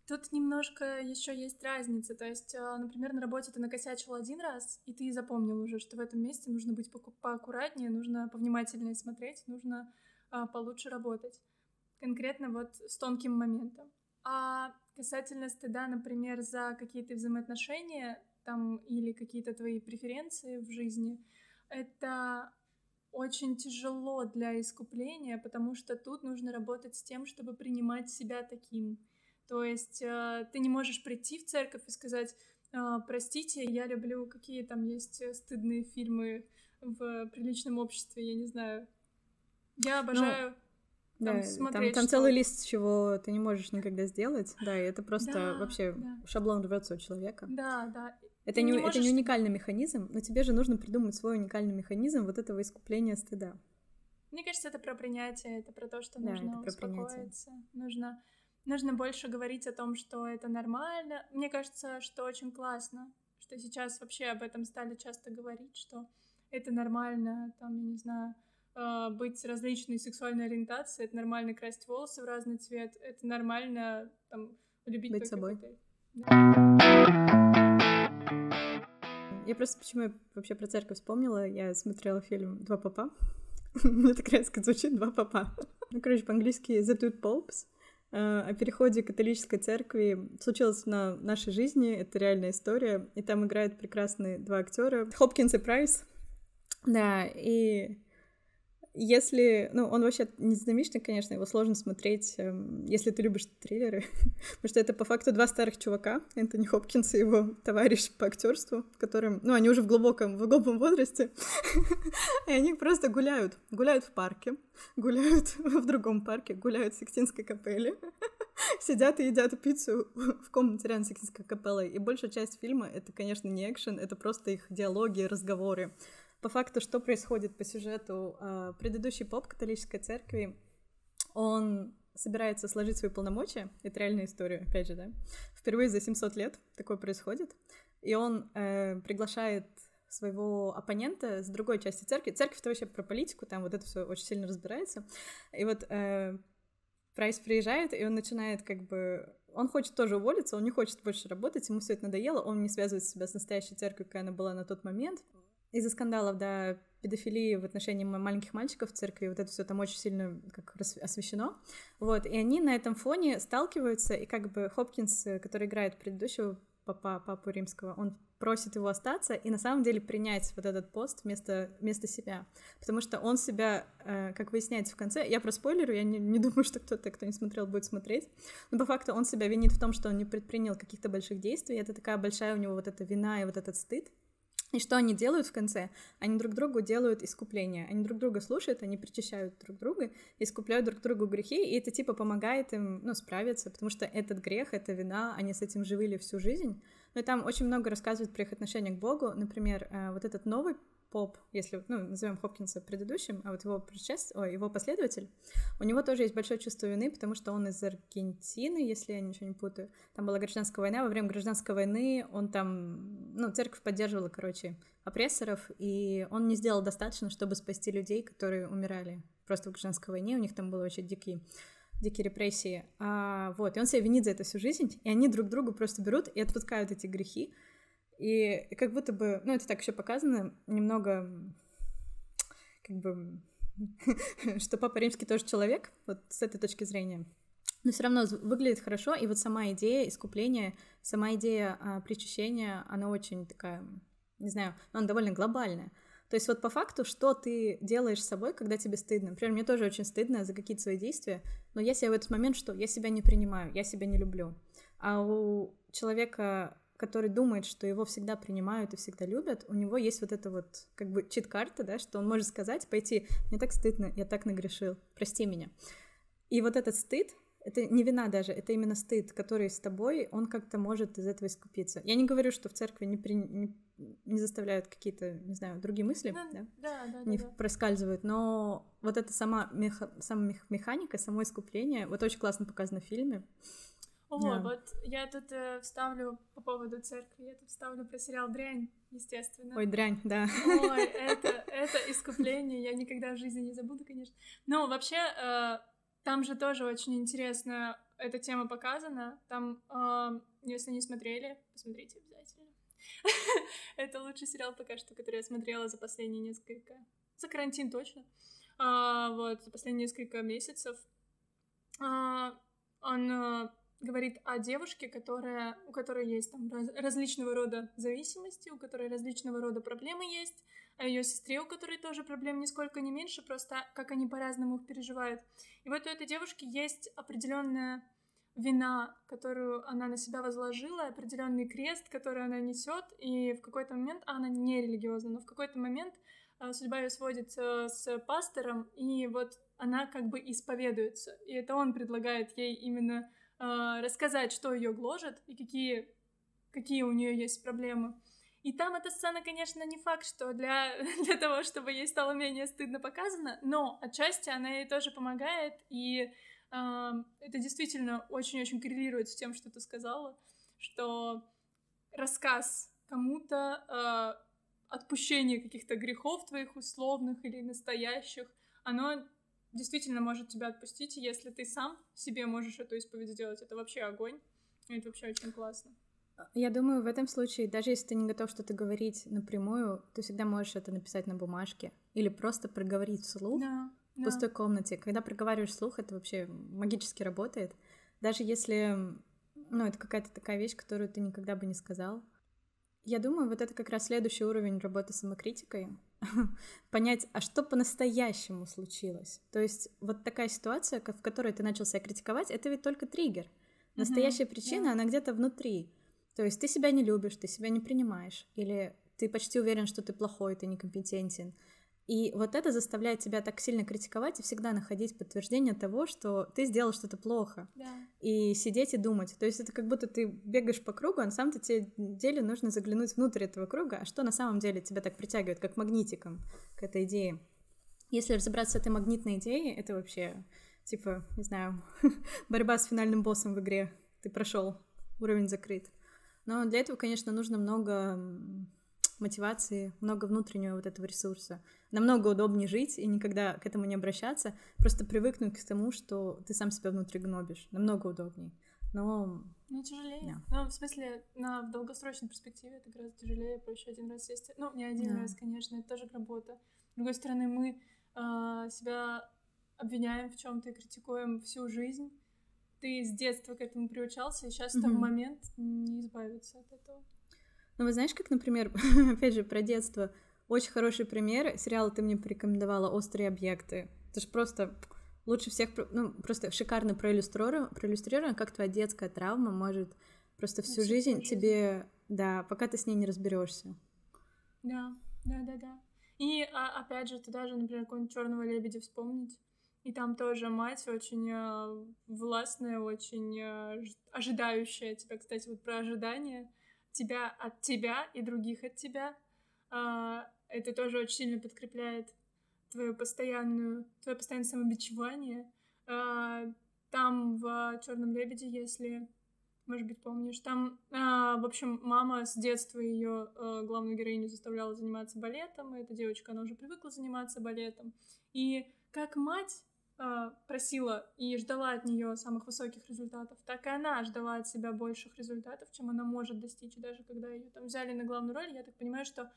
Тут немножко еще есть разница. То есть, а, например, на работе ты накосячил один раз, и ты запомнил уже, что в этом месте нужно быть поаккуратнее, нужно повнимательнее смотреть, нужно а, получше работать конкретно вот с тонким моментом. А касательно стыда, например, за какие-то взаимоотношения там или какие-то твои преференции в жизни, это очень тяжело для искупления, потому что тут нужно работать с тем, чтобы принимать себя таким. То есть э, ты не можешь прийти в церковь и сказать, э, простите, я люблю, какие там есть стыдные фильмы в приличном обществе, я не знаю. Я обожаю... Ну там, да, смотреть, там, там что... целый лист, чего ты не можешь никогда сделать. Да, и это просто да, вообще да. шаблон рвется у человека. Да, да. Это не, не можешь... это не уникальный механизм, но тебе же нужно придумать свой уникальный механизм вот этого искупления стыда. Мне кажется, это про принятие, это про то, что да, нужно успокоиться. Нужно, нужно больше говорить о том, что это нормально. Мне кажется, что очень классно, что сейчас вообще об этом стали часто говорить, что это нормально, там, я не знаю, быть различной сексуальной ориентации, это нормально красить волосы в разный цвет, это нормально там любить быть собой. Я просто почему я вообще про церковь вспомнила, я смотрела фильм «Два папа». Мне так резко звучит «Два папа». Ну, короче, по-английски «The Two Popes». Э, о переходе католической церкви случилось на нашей жизни, это реальная история, и там играют прекрасные два актера, Хопкинс и Прайс. Да, и если, ну, он вообще не динамичный, конечно, его сложно смотреть, эм, если ты любишь триллеры, потому что это по факту два старых чувака, Энтони Хопкинс и его товарищ по актерству, которым, ну, они уже в глубоком, в глубоком возрасте, и они просто гуляют, гуляют в парке, гуляют в другом парке, гуляют в Сикстинской капелле, сидят и едят пиццу в комнате рядом с Сикстинской капеллой, и большая часть фильма — это, конечно, не экшен, это просто их диалоги, разговоры, по факту, что происходит по сюжету, а, предыдущий поп католической церкви, он собирается сложить свои полномочия, это реальная история, опять же, да, впервые за 700 лет такое происходит, и он э, приглашает своего оппонента с другой части церкви. Церковь это вообще про политику, там вот это все очень сильно разбирается. И вот э, Прайс приезжает, и он начинает как бы... Он хочет тоже уволиться, он не хочет больше работать, ему все это надоело, он не связывает себя с настоящей церковью, какая она была на тот момент из-за скандалов, да, педофилии в отношении маленьких мальчиков в церкви, вот это все там очень сильно как освещено, вот, и они на этом фоне сталкиваются, и как бы Хопкинс, который играет предыдущего папа, папу римского, он просит его остаться и на самом деле принять вот этот пост вместо, вместо себя. Потому что он себя, э, как выясняется в конце, я про спойлеру, я не, не думаю, что кто-то, кто не смотрел, будет смотреть, но по факту он себя винит в том, что он не предпринял каких-то больших действий, это такая большая у него вот эта вина и вот этот стыд, и что они делают в конце? Они друг другу делают искупление. Они друг друга слушают, они причащают друг друга, искупляют друг другу грехи, и это типа помогает им, ну, справиться, потому что этот грех, эта вина, они с этим живили всю жизнь. Но там очень много рассказывают про их отношение к Богу. Например, э, вот этот новый поп, если, ну, назовем Хопкинса предыдущим, а вот его предшеств... Его последователь, у него тоже есть большое чувство вины, потому что он из Аргентины, если я ничего не путаю. Там была гражданская война, во время гражданской войны он там, ну, церковь поддерживала, короче, опрессоров, и он не сделал достаточно, чтобы спасти людей, которые умирали просто в гражданской войне, у них там было очень дикие дикие репрессии. А, вот, и он себя винит за это всю жизнь, и они друг другу просто берут и отпускают эти грехи, и как будто бы, ну, это так еще показано, немного, как бы, что Папа Римский тоже человек, вот с этой точки зрения. Но все равно выглядит хорошо, и вот сама идея искупления, сама идея а, причащения, она очень такая, не знаю, она довольно глобальная. То есть вот по факту, что ты делаешь с собой, когда тебе стыдно. Например, мне тоже очень стыдно за какие-то свои действия, но я себя в этот момент что? Я себя не принимаю, я себя не люблю. А у человека который думает, что его всегда принимают и всегда любят, у него есть вот эта вот как бы чит-карта, да, что он может сказать, пойти, мне так стыдно, я так нагрешил, прости меня. И вот этот стыд, это не вина даже, это именно стыд, который с тобой, он как-то может из этого искупиться. Я не говорю, что в церкви не, при, не, не заставляют какие-то, не знаю, другие мысли, да, да, да, да, не да, да. проскальзывают, но вот эта сама, меха, сама механика, само искупление, вот очень классно показано в фильме, о, да. вот я тут э, вставлю по поводу церкви, я тут вставлю про сериал «Дрянь», естественно. Ой, «Дрянь», да. Ой, это, это искупление, я никогда в жизни не забуду, конечно. Но вообще, э, там же тоже очень интересно эта тема показана. Там, э, если не смотрели, посмотрите обязательно. Это лучший сериал пока что, который я смотрела за последние несколько... За карантин точно. А, вот, за последние несколько месяцев. А, он говорит о девушке, которая, у которой есть там раз, различного рода зависимости, у которой различного рода проблемы есть, о ее сестре, у которой тоже проблем нисколько не меньше, просто как они по-разному их переживают. И вот у этой девушки есть определенная вина, которую она на себя возложила, определенный крест, который она несет, и в какой-то момент а она не религиозна, но в какой-то момент а, судьба ее сводится с пастором, и вот она как бы исповедуется, и это он предлагает ей именно э, рассказать, что ее гложет и какие, какие у нее есть проблемы. И там эта сцена, конечно, не факт, что для, для того, чтобы ей стало менее стыдно показано, но отчасти она ей тоже помогает, и э, это действительно очень-очень коррелирует с тем, что ты сказала, что рассказ кому-то, э, отпущение каких-то грехов твоих условных или настоящих, оно действительно может тебя отпустить, если ты сам себе можешь эту исповедь сделать. Это вообще огонь. И это вообще очень классно. Я думаю, в этом случае, даже если ты не готов что-то говорить напрямую, ты всегда можешь это написать на бумажке или просто проговорить вслух да, в пустой да. комнате. Когда проговариваешь вслух, это вообще магически работает. Даже если, ну, это какая-то такая вещь, которую ты никогда бы не сказал. Я думаю, вот это как раз следующий уровень работы с самокритикой, понять, а что по-настоящему случилось. То есть вот такая ситуация, в которой ты начал себя критиковать, это ведь только триггер. Настоящая mm-hmm. причина, yeah. она где-то внутри. То есть ты себя не любишь, ты себя не принимаешь, или ты почти уверен, что ты плохой, ты некомпетентен. И вот это заставляет тебя так сильно критиковать и всегда находить подтверждение того, что ты сделал что-то плохо. Да. И сидеть и думать. То есть это как будто ты бегаешь по кругу, а на самом деле нужно заглянуть внутрь этого круга, а что на самом деле тебя так притягивает, как магнитиком к этой идее. Если разобраться с этой магнитной идеей, это вообще, типа, не знаю, борьба с финальным боссом в игре. Ты прошел, уровень закрыт. Но для этого, конечно, нужно много мотивации, много внутреннего вот этого ресурса. Намного удобнее жить и никогда к этому не обращаться, просто привыкнуть к тому, что ты сам себя внутри гнобишь. Намного удобнее. Но... Ну, тяжелее. Да. Ну, в смысле, на в долгосрочной перспективе это гораздо тяжелее, проще один раз сесть. Ну, не один да. раз, конечно, это тоже работа. С другой стороны, мы э, себя обвиняем в чем-то и критикуем всю жизнь. Ты с детства к этому приучался, и сейчас mm-hmm. там момент не избавиться от этого. Ну, вы знаешь, как, например, опять же, про детство, очень хороший пример, сериал ты мне порекомендовала «Острые объекты». Это же просто лучше всех, ну, просто шикарно проиллюстрировано, проиллюстрировано, как твоя детская травма может просто всю жизнь, жизнь тебе, да, пока ты с ней не разберешься. Да, да, да, да. И а, опять же, туда же, например, какого-нибудь черного лебедя вспомнить. И там тоже мать очень э, властная, очень э, ожидающая тебя, кстати, вот про ожидание тебя от тебя и других от тебя. А, это тоже очень сильно подкрепляет твою постоянную, твое постоянное самобичевание. А, там в Черном лебеде, если, может быть, помнишь, там, а, в общем, мама с детства ее главную героиню заставляла заниматься балетом, и эта девочка, она уже привыкла заниматься балетом. И как мать э, просила и ждала от нее самых высоких результатов, так и она ждала от себя больших результатов, чем она может достичь. Даже когда ее там взяли на главную роль, я так понимаю, что э,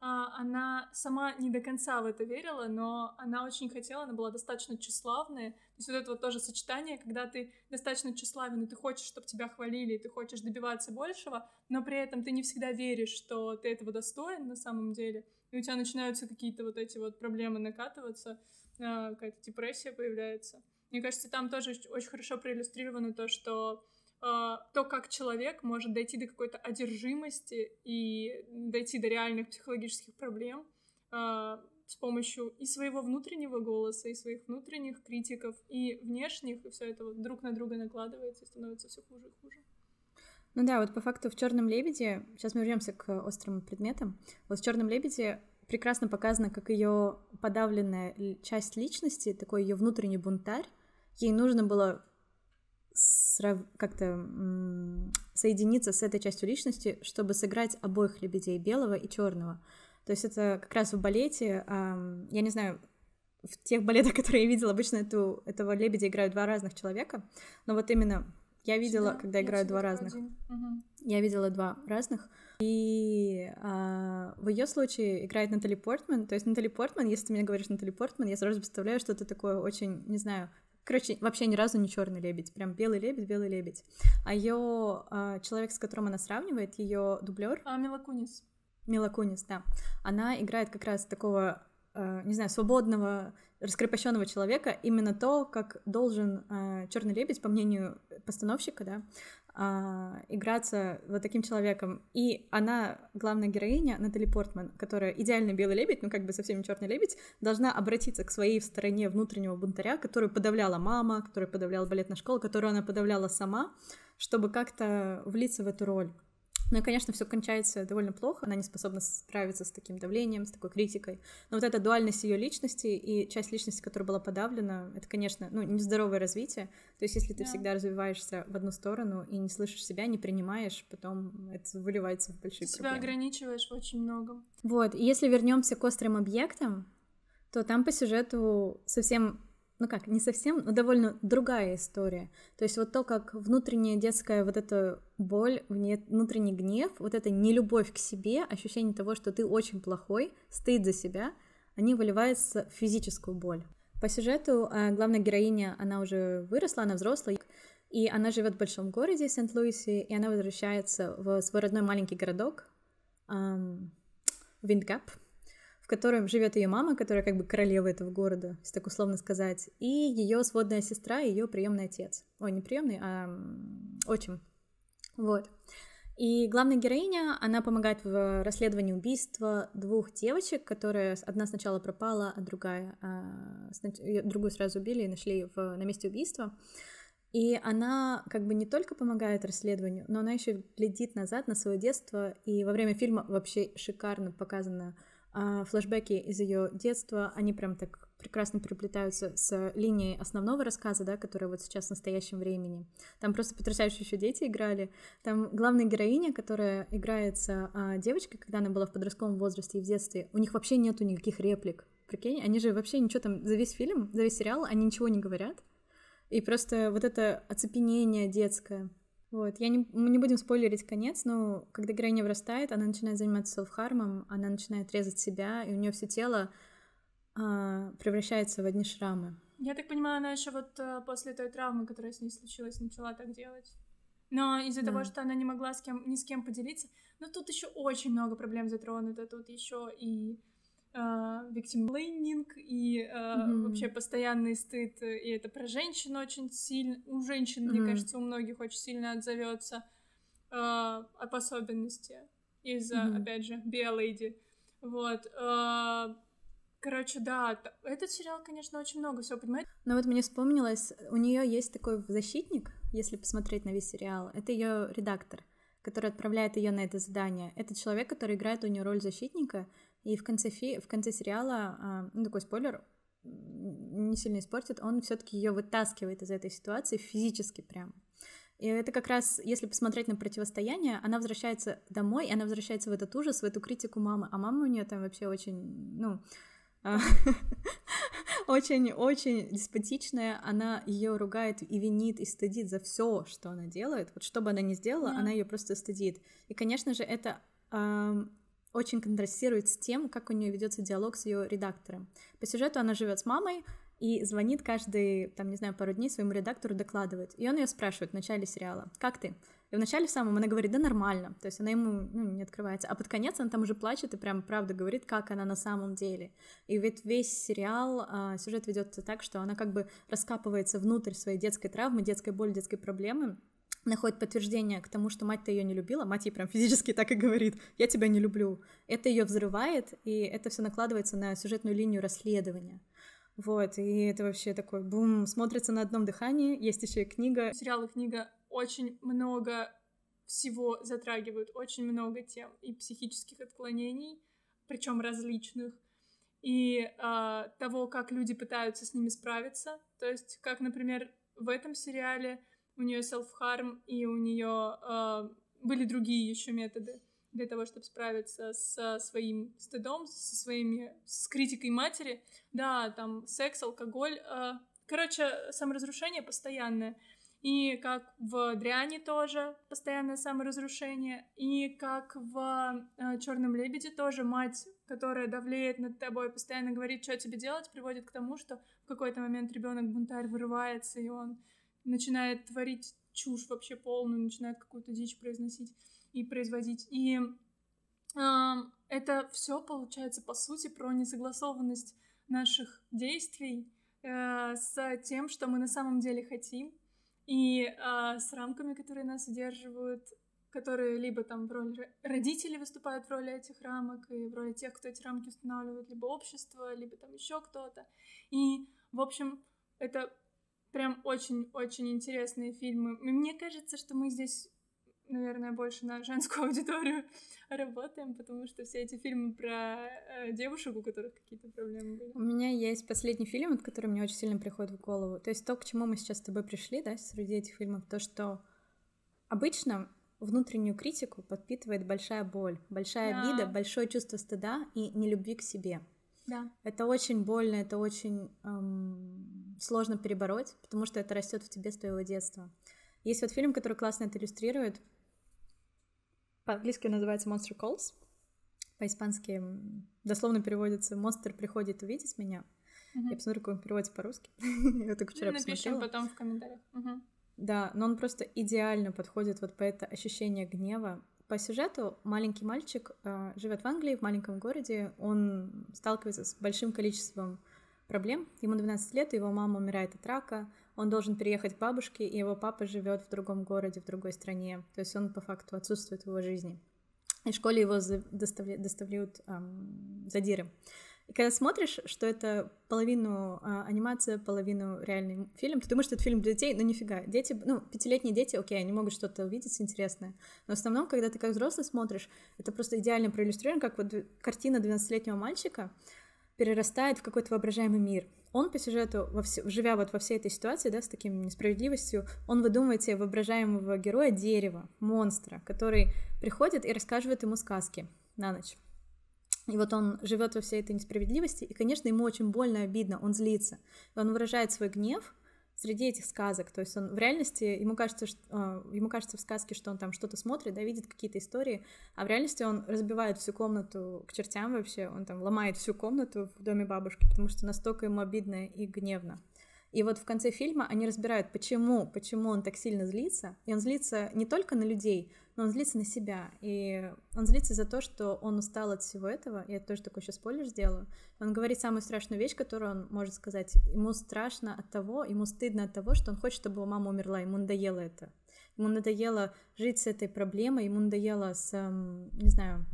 она сама не до конца в это верила, но она очень хотела, она была достаточно тщеславная. То есть вот это вот тоже сочетание, когда ты достаточно тщеславен, и ты хочешь, чтобы тебя хвалили, и ты хочешь добиваться большего, но при этом ты не всегда веришь, что ты этого достоин на самом деле, и у тебя начинаются какие-то вот эти вот проблемы накатываться, а, какая-то депрессия появляется. Мне кажется, там тоже очень хорошо проиллюстрировано то, что э, то, как человек может дойти до какой-то одержимости и дойти до реальных психологических проблем э, с помощью и своего внутреннего голоса, и своих внутренних критиков, и внешних, и все это вот друг на друга накладывается и становится все хуже и хуже. Ну да, вот по факту в Черном лебеде, сейчас мы вернемся к острым предметам. Вот в Черном лебеде прекрасно показано, как ее подавленная часть личности, такой ее внутренний бунтарь, ей нужно было срав... как-то соединиться с этой частью личности, чтобы сыграть обоих лебедей, белого и черного. То есть это как раз в балете, я не знаю, в тех балетах, которые я видела, обычно эту, этого лебедя играют два разных человека, но вот именно я видела, да, когда играют два разных. Угу. Я видела два разных. И а, в ее случае играет Натали Портман. То есть Натали Портман, если ты мне говоришь Натали Портман, я сразу представляю что-то такое очень, не знаю, Короче, вообще ни разу не черный лебедь, прям белый лебедь, белый лебедь. А ее а, человек, с которым она сравнивает, ее дублер. А, Мила Кунис. Мила Кунис, да. Она играет как раз такого, а, не знаю, свободного раскрепощенного человека именно то, как должен э, черный лебедь, по мнению постановщика, да, э, играться вот таким человеком. И она, главная героиня, Натали Портман, которая идеальный белый лебедь, ну как бы совсем черный лебедь, должна обратиться к своей стороне внутреннего бунтаря, которую подавляла мама, которую подавляла балетная школа, которую она подавляла сама, чтобы как-то влиться в эту роль. Ну и, конечно, все кончается довольно плохо, она не способна справиться с таким давлением, с такой критикой. Но вот эта дуальность ее личности и часть личности, которая была подавлена, это, конечно, ну, нездоровое развитие. То есть, если ты да. всегда развиваешься в одну сторону и не слышишь себя, не принимаешь, потом это выливается в большие ты проблемы. Себя ограничиваешь в очень многом. Вот, и если вернемся к острым объектам, то там по сюжету совсем ну как, не совсем, но довольно другая история. То есть вот то, как внутренняя детская вот эта боль, внутренний гнев, вот эта нелюбовь к себе, ощущение того, что ты очень плохой, стыд за себя, они выливаются в физическую боль. По сюжету э, главная героиня, она уже выросла, она взрослая, и она живет в большом городе Сент-Луисе, и она возвращается в свой родной маленький городок, эм, Виндгап, котором живет ее мама, которая как бы королева этого города, если так условно сказать, и ее сводная сестра, ее приемный отец. Ой, не приемный, а отчим. Вот. И главная героиня, она помогает в расследовании убийства двух девочек, которые одна сначала пропала, а другая, а, другую сразу убили и нашли в, на месте убийства. И она как бы не только помогает расследованию, но она еще глядит назад на свое детство, и во время фильма вообще шикарно показано а флэшбэки из ее детства, они прям так прекрасно переплетаются с линией основного рассказа, да, которая вот сейчас в настоящем времени. Там просто потрясающие еще дети играли. Там главная героиня, которая играется а, девочкой, когда она была в подростковом возрасте и в детстве, у них вообще нету никаких реплик. Прикинь, они же вообще ничего там за весь фильм, за весь сериал, они ничего не говорят. И просто вот это оцепенение детское, вот, я не, мы не будем спойлерить конец, но когда героиня вырастает, она начинает заниматься селфхармом, она начинает резать себя, и у нее все тело а, превращается в одни шрамы. Я так понимаю, она еще вот а, после той травмы, которая с ней случилась, начала так делать. Но из-за да. того, что она не могла с кем, ни с кем поделиться, но тут еще очень много проблем затронуто. Тут еще и виктимблейнинг и э, mm-hmm. вообще постоянный стыд, и это про женщин очень сильно, у женщин, mm-hmm. мне кажется, у многих очень сильно отзовется э, об особенности из-за, mm-hmm. опять же, биолейди. Вот. Э, короче, да, этот сериал, конечно, очень много всего понимает. Но вот мне вспомнилось, у нее есть такой защитник, если посмотреть на весь сериал, это ее редактор который отправляет ее на это задание. Это человек, который играет у нее роль защитника, и в конце, фи... в конце сериала, а, ну такой спойлер, не сильно испортит, он все-таки ее вытаскивает из этой ситуации физически прям. И это как раз, если посмотреть на противостояние, она возвращается домой, и она возвращается в этот ужас, в эту критику мамы. А мама у нее там вообще очень, ну, очень-очень деспотичная, она ее ругает и винит и стыдит за все, что она делает. Вот что бы она ни сделала, yeah. она ее просто стыдит. И, конечно же, это очень контрастирует с тем, как у нее ведется диалог с ее редактором. По сюжету она живет с мамой и звонит каждый, там, не знаю, пару дней своему редактору, докладывает. И он ее спрашивает в начале сериала, как ты? И в начале в самом она говорит, да нормально, то есть она ему ну, не открывается. А под конец она там уже плачет и прям правда говорит, как она на самом деле. И ведь весь сериал, а, сюжет ведется так, что она как бы раскапывается внутрь своей детской травмы, детской боли, детской проблемы, находит подтверждение к тому, что мать-то ее не любила, мать ей прям физически так и говорит, я тебя не люблю. Это ее взрывает, и это все накладывается на сюжетную линию расследования. Вот, и это вообще такой бум, смотрится на одном дыхании, есть еще и книга. Сериал и книга очень много всего затрагивают, очень много тем и психических отклонений, причем различных, и э, того, как люди пытаются с ними справиться. То есть, как, например, в этом сериале у нее self-harm, и у нее э, были другие еще методы для того, чтобы справиться со своим стыдом, со своими, с критикой матери. Да, там секс, алкоголь. Э, короче, саморазрушение постоянное. И как в Дряне тоже постоянное саморазрушение, и как в э, Черном лебеде тоже мать, которая давлеет над тобой, постоянно говорит, что тебе делать, приводит к тому, что в какой-то момент ребенок бунтарь вырывается, и он начинает творить чушь вообще полную, начинает какую-то дичь произносить и производить. И э, это все получается, по сути, про несогласованность наших действий э, с тем, что мы на самом деле хотим, и э, с рамками, которые нас удерживают, которые либо там в роли родителей выступают в роли этих рамок и в роли тех, кто эти рамки устанавливает, либо общество, либо там еще кто-то. И, в общем, это прям очень-очень интересные фильмы. И мне кажется, что мы здесь, наверное, больше на женскую аудиторию работаем, потому что все эти фильмы про э, девушек, у которых какие-то проблемы были. У меня есть последний фильм, от который мне очень сильно приходит в голову. То есть то, к чему мы сейчас с тобой пришли, да, среди этих фильмов, то, что обычно внутреннюю критику подпитывает большая боль, большая да. обида, большое чувство стыда и нелюбви к себе. Да. Это очень больно, это очень эм, сложно перебороть, потому что это растет в тебе с твоего детства. Есть вот фильм, который классно это иллюстрирует. По-английски называется Monster Calls. По-испански дословно переводится «Монстр приходит увидеть меня». Uh-huh. Я посмотрю, как он переводится по-русски. Я только вчера Напишем посмотрела. потом в комментариях. Да, но он просто идеально подходит вот по это ощущение гнева, по сюжету маленький мальчик э, живет в Англии, в маленьком городе. Он сталкивается с большим количеством проблем. Ему 12 лет, его мама умирает от рака. Он должен переехать к бабушке, и его папа живет в другом городе, в другой стране. То есть он по факту отсутствует в его жизни. И в школе его доставляют, эм, задиры. И когда смотришь, что это половину а, анимация, половину реальный фильм, ты думаешь, что это фильм для детей, но нифига. Дети, ну, пятилетние дети, окей, они могут что-то увидеть интересное. Но в основном, когда ты как взрослый смотришь, это просто идеально проиллюстрировано, как вот картина 12-летнего мальчика перерастает в какой-то воображаемый мир. Он по сюжету, во все, живя вот во всей этой ситуации, да, с таким несправедливостью, он выдумывает себе воображаемого героя дерева, монстра, который приходит и рассказывает ему сказки на ночь. И вот он живет во всей этой несправедливости, и, конечно, ему очень больно, обидно, он злится. И он выражает свой гнев среди этих сказок. То есть он в реальности, ему кажется, что, э, ему кажется в сказке, что он там что-то смотрит, да, видит какие-то истории, а в реальности он разбивает всю комнату к чертям вообще, он там ломает всю комнату в доме бабушки, потому что настолько ему обидно и гневно. И вот в конце фильма они разбирают, почему, почему он так сильно злится. И он злится не только на людей, но он злится на себя. И он злится за то, что он устал от всего этого. Я тоже такой сейчас спойлер сделаю. Он говорит самую страшную вещь, которую он может сказать. Ему страшно от того, ему стыдно от того, что он хочет, чтобы его мама умерла. Ему надоело это. Ему надоело жить с этой проблемой, ему надоело с, не знаю,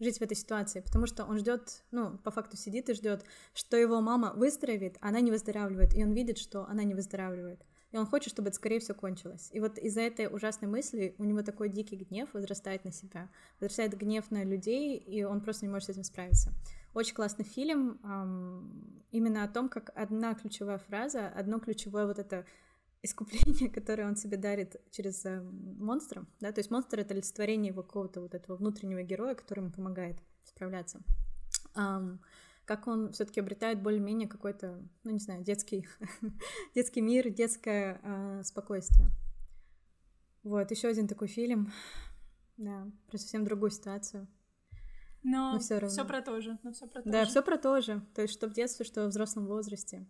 жить в этой ситуации, потому что он ждет, ну, по факту сидит и ждет, что его мама выздоровеет, а она не выздоравливает, и он видит, что она не выздоравливает. И он хочет, чтобы это скорее все кончилось. И вот из-за этой ужасной мысли у него такой дикий гнев возрастает на себя, возрастает гнев на людей, и он просто не может с этим справиться. Очень классный фильм именно о том, как одна ключевая фраза, одно ключевое вот это искупление, которое он себе дарит через э, монстра, да, то есть монстр — это олицетворение его какого-то вот этого внутреннего героя, который ему помогает справляться. Как он все-таки обретает более-менее какой-то, ну не знаю, детский, детский мир, детское э, спокойствие. Вот, еще один такой фильм, да, про совсем другую ситуацию. Но, но все, все про то же, но все про то да, же. все про то же, то есть что в детстве, что в взрослом возрасте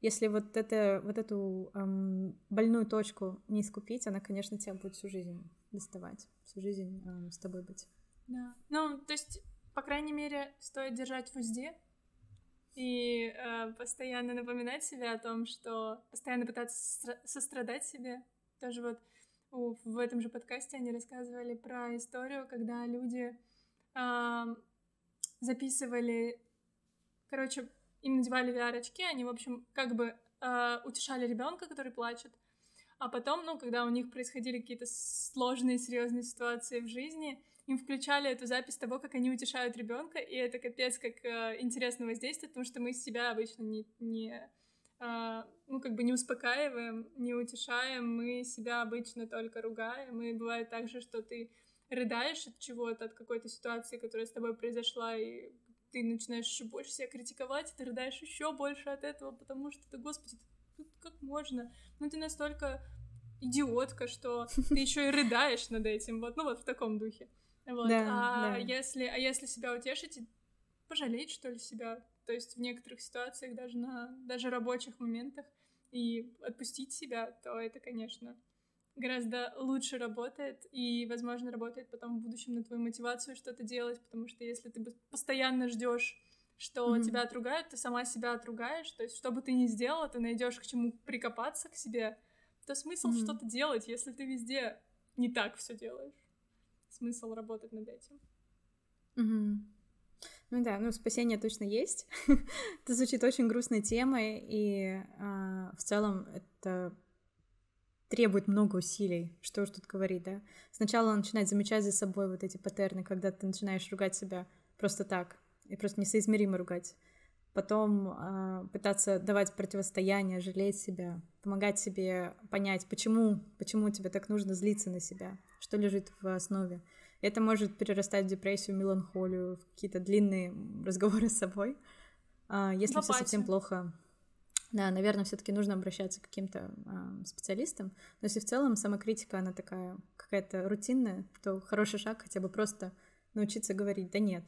если вот, это, вот эту эм, больную точку не искупить, она, конечно, тебя будет всю жизнь доставать, всю жизнь эм, с тобой быть. Да. Ну, то есть, по крайней мере, стоит держать в узде и э, постоянно напоминать себе о том, что постоянно пытаться сострадать себе. Тоже вот у, в этом же подкасте они рассказывали про историю, когда люди э, записывали, короче, им надевали VR-очки, они, в общем, как бы э, утешали ребенка, который плачет. А потом, ну, когда у них происходили какие-то сложные, серьезные ситуации в жизни, им включали эту запись того, как они утешают ребенка, и это капец как э, интересно воздействует, потому что мы себя обычно не, не э, ну, как бы не успокаиваем, не утешаем, мы себя обычно только ругаем, и бывает так же, что ты рыдаешь от чего-то, от какой-то ситуации, которая с тобой произошла, и ты начинаешь еще больше себя критиковать, и ты рыдаешь еще больше от этого, потому что ты, господи, ты, как можно? Ну ты настолько идиотка, что ты еще и рыдаешь над этим, вот, ну вот в таком духе. Вот. Да, а да. если, а если себя утешить, пожалеть что ли себя, то есть в некоторых ситуациях даже на даже рабочих моментах и отпустить себя, то это, конечно, гораздо лучше работает и, возможно, работает потом в будущем на твою мотивацию что-то делать, потому что если ты постоянно ждешь, что mm-hmm. тебя отругают, ты сама себя отругаешь, то есть что бы ты ни сделала, ты найдешь к чему прикопаться к себе, то смысл mm-hmm. что-то делать, если ты везде не так все делаешь. Смысл работать над этим. Mm-hmm. Ну да, ну спасение точно есть. это звучит очень грустной темой, и э, в целом это требует много усилий, что уж тут говорить, да. Сначала начинать замечать за собой вот эти паттерны, когда ты начинаешь ругать себя просто так, и просто несоизмеримо ругать. Потом э, пытаться давать противостояние, жалеть себя, помогать себе понять, почему, почему тебе так нужно злиться на себя, что лежит в основе. Это может перерастать в депрессию, меланхолию, в какие-то длинные разговоры с собой. А, если все совсем плохо, да, наверное, все-таки нужно обращаться к каким-то э, специалистам. Но если в целом самокритика, она такая какая-то рутинная, то хороший шаг хотя бы просто научиться говорить, да нет,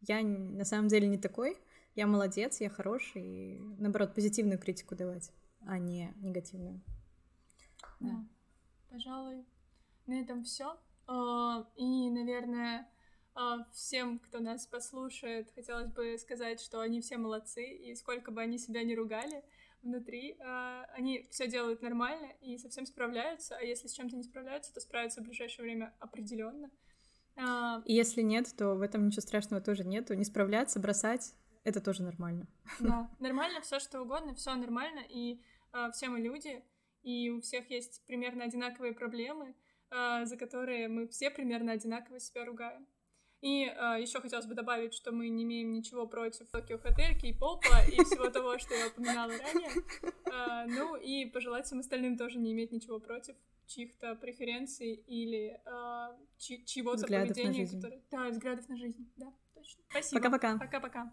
я на самом деле не такой, я молодец, я хороший, и наоборот, позитивную критику давать, а не негативную. Да. да. Пожалуй, на этом все. А, и, наверное, а, всем, кто нас послушает, хотелось бы сказать, что они все молодцы, и сколько бы они себя не ругали внутри, а, они все делают нормально и совсем справляются, а если с чем-то не справляются, то справятся в ближайшее время определенно. И если нет, то в этом ничего страшного тоже нету. Не справляться, бросать это тоже нормально. Да, нормально, все что угодно, все нормально, и э, все мы люди, и у всех есть примерно одинаковые проблемы, э, за которые мы все примерно одинаково себя ругаем. И э, еще хотелось бы добавить, что мы не имеем ничего против Токио Хотель, кей-попа и всего того, что я упоминала ранее. Э, ну и пожелать всем остальным тоже не иметь ничего против чьих-то преференций или э, чьего-то поведения, которое... Да, взглядов на жизнь, да, точно. Спасибо. Пока-пока. Пока-пока.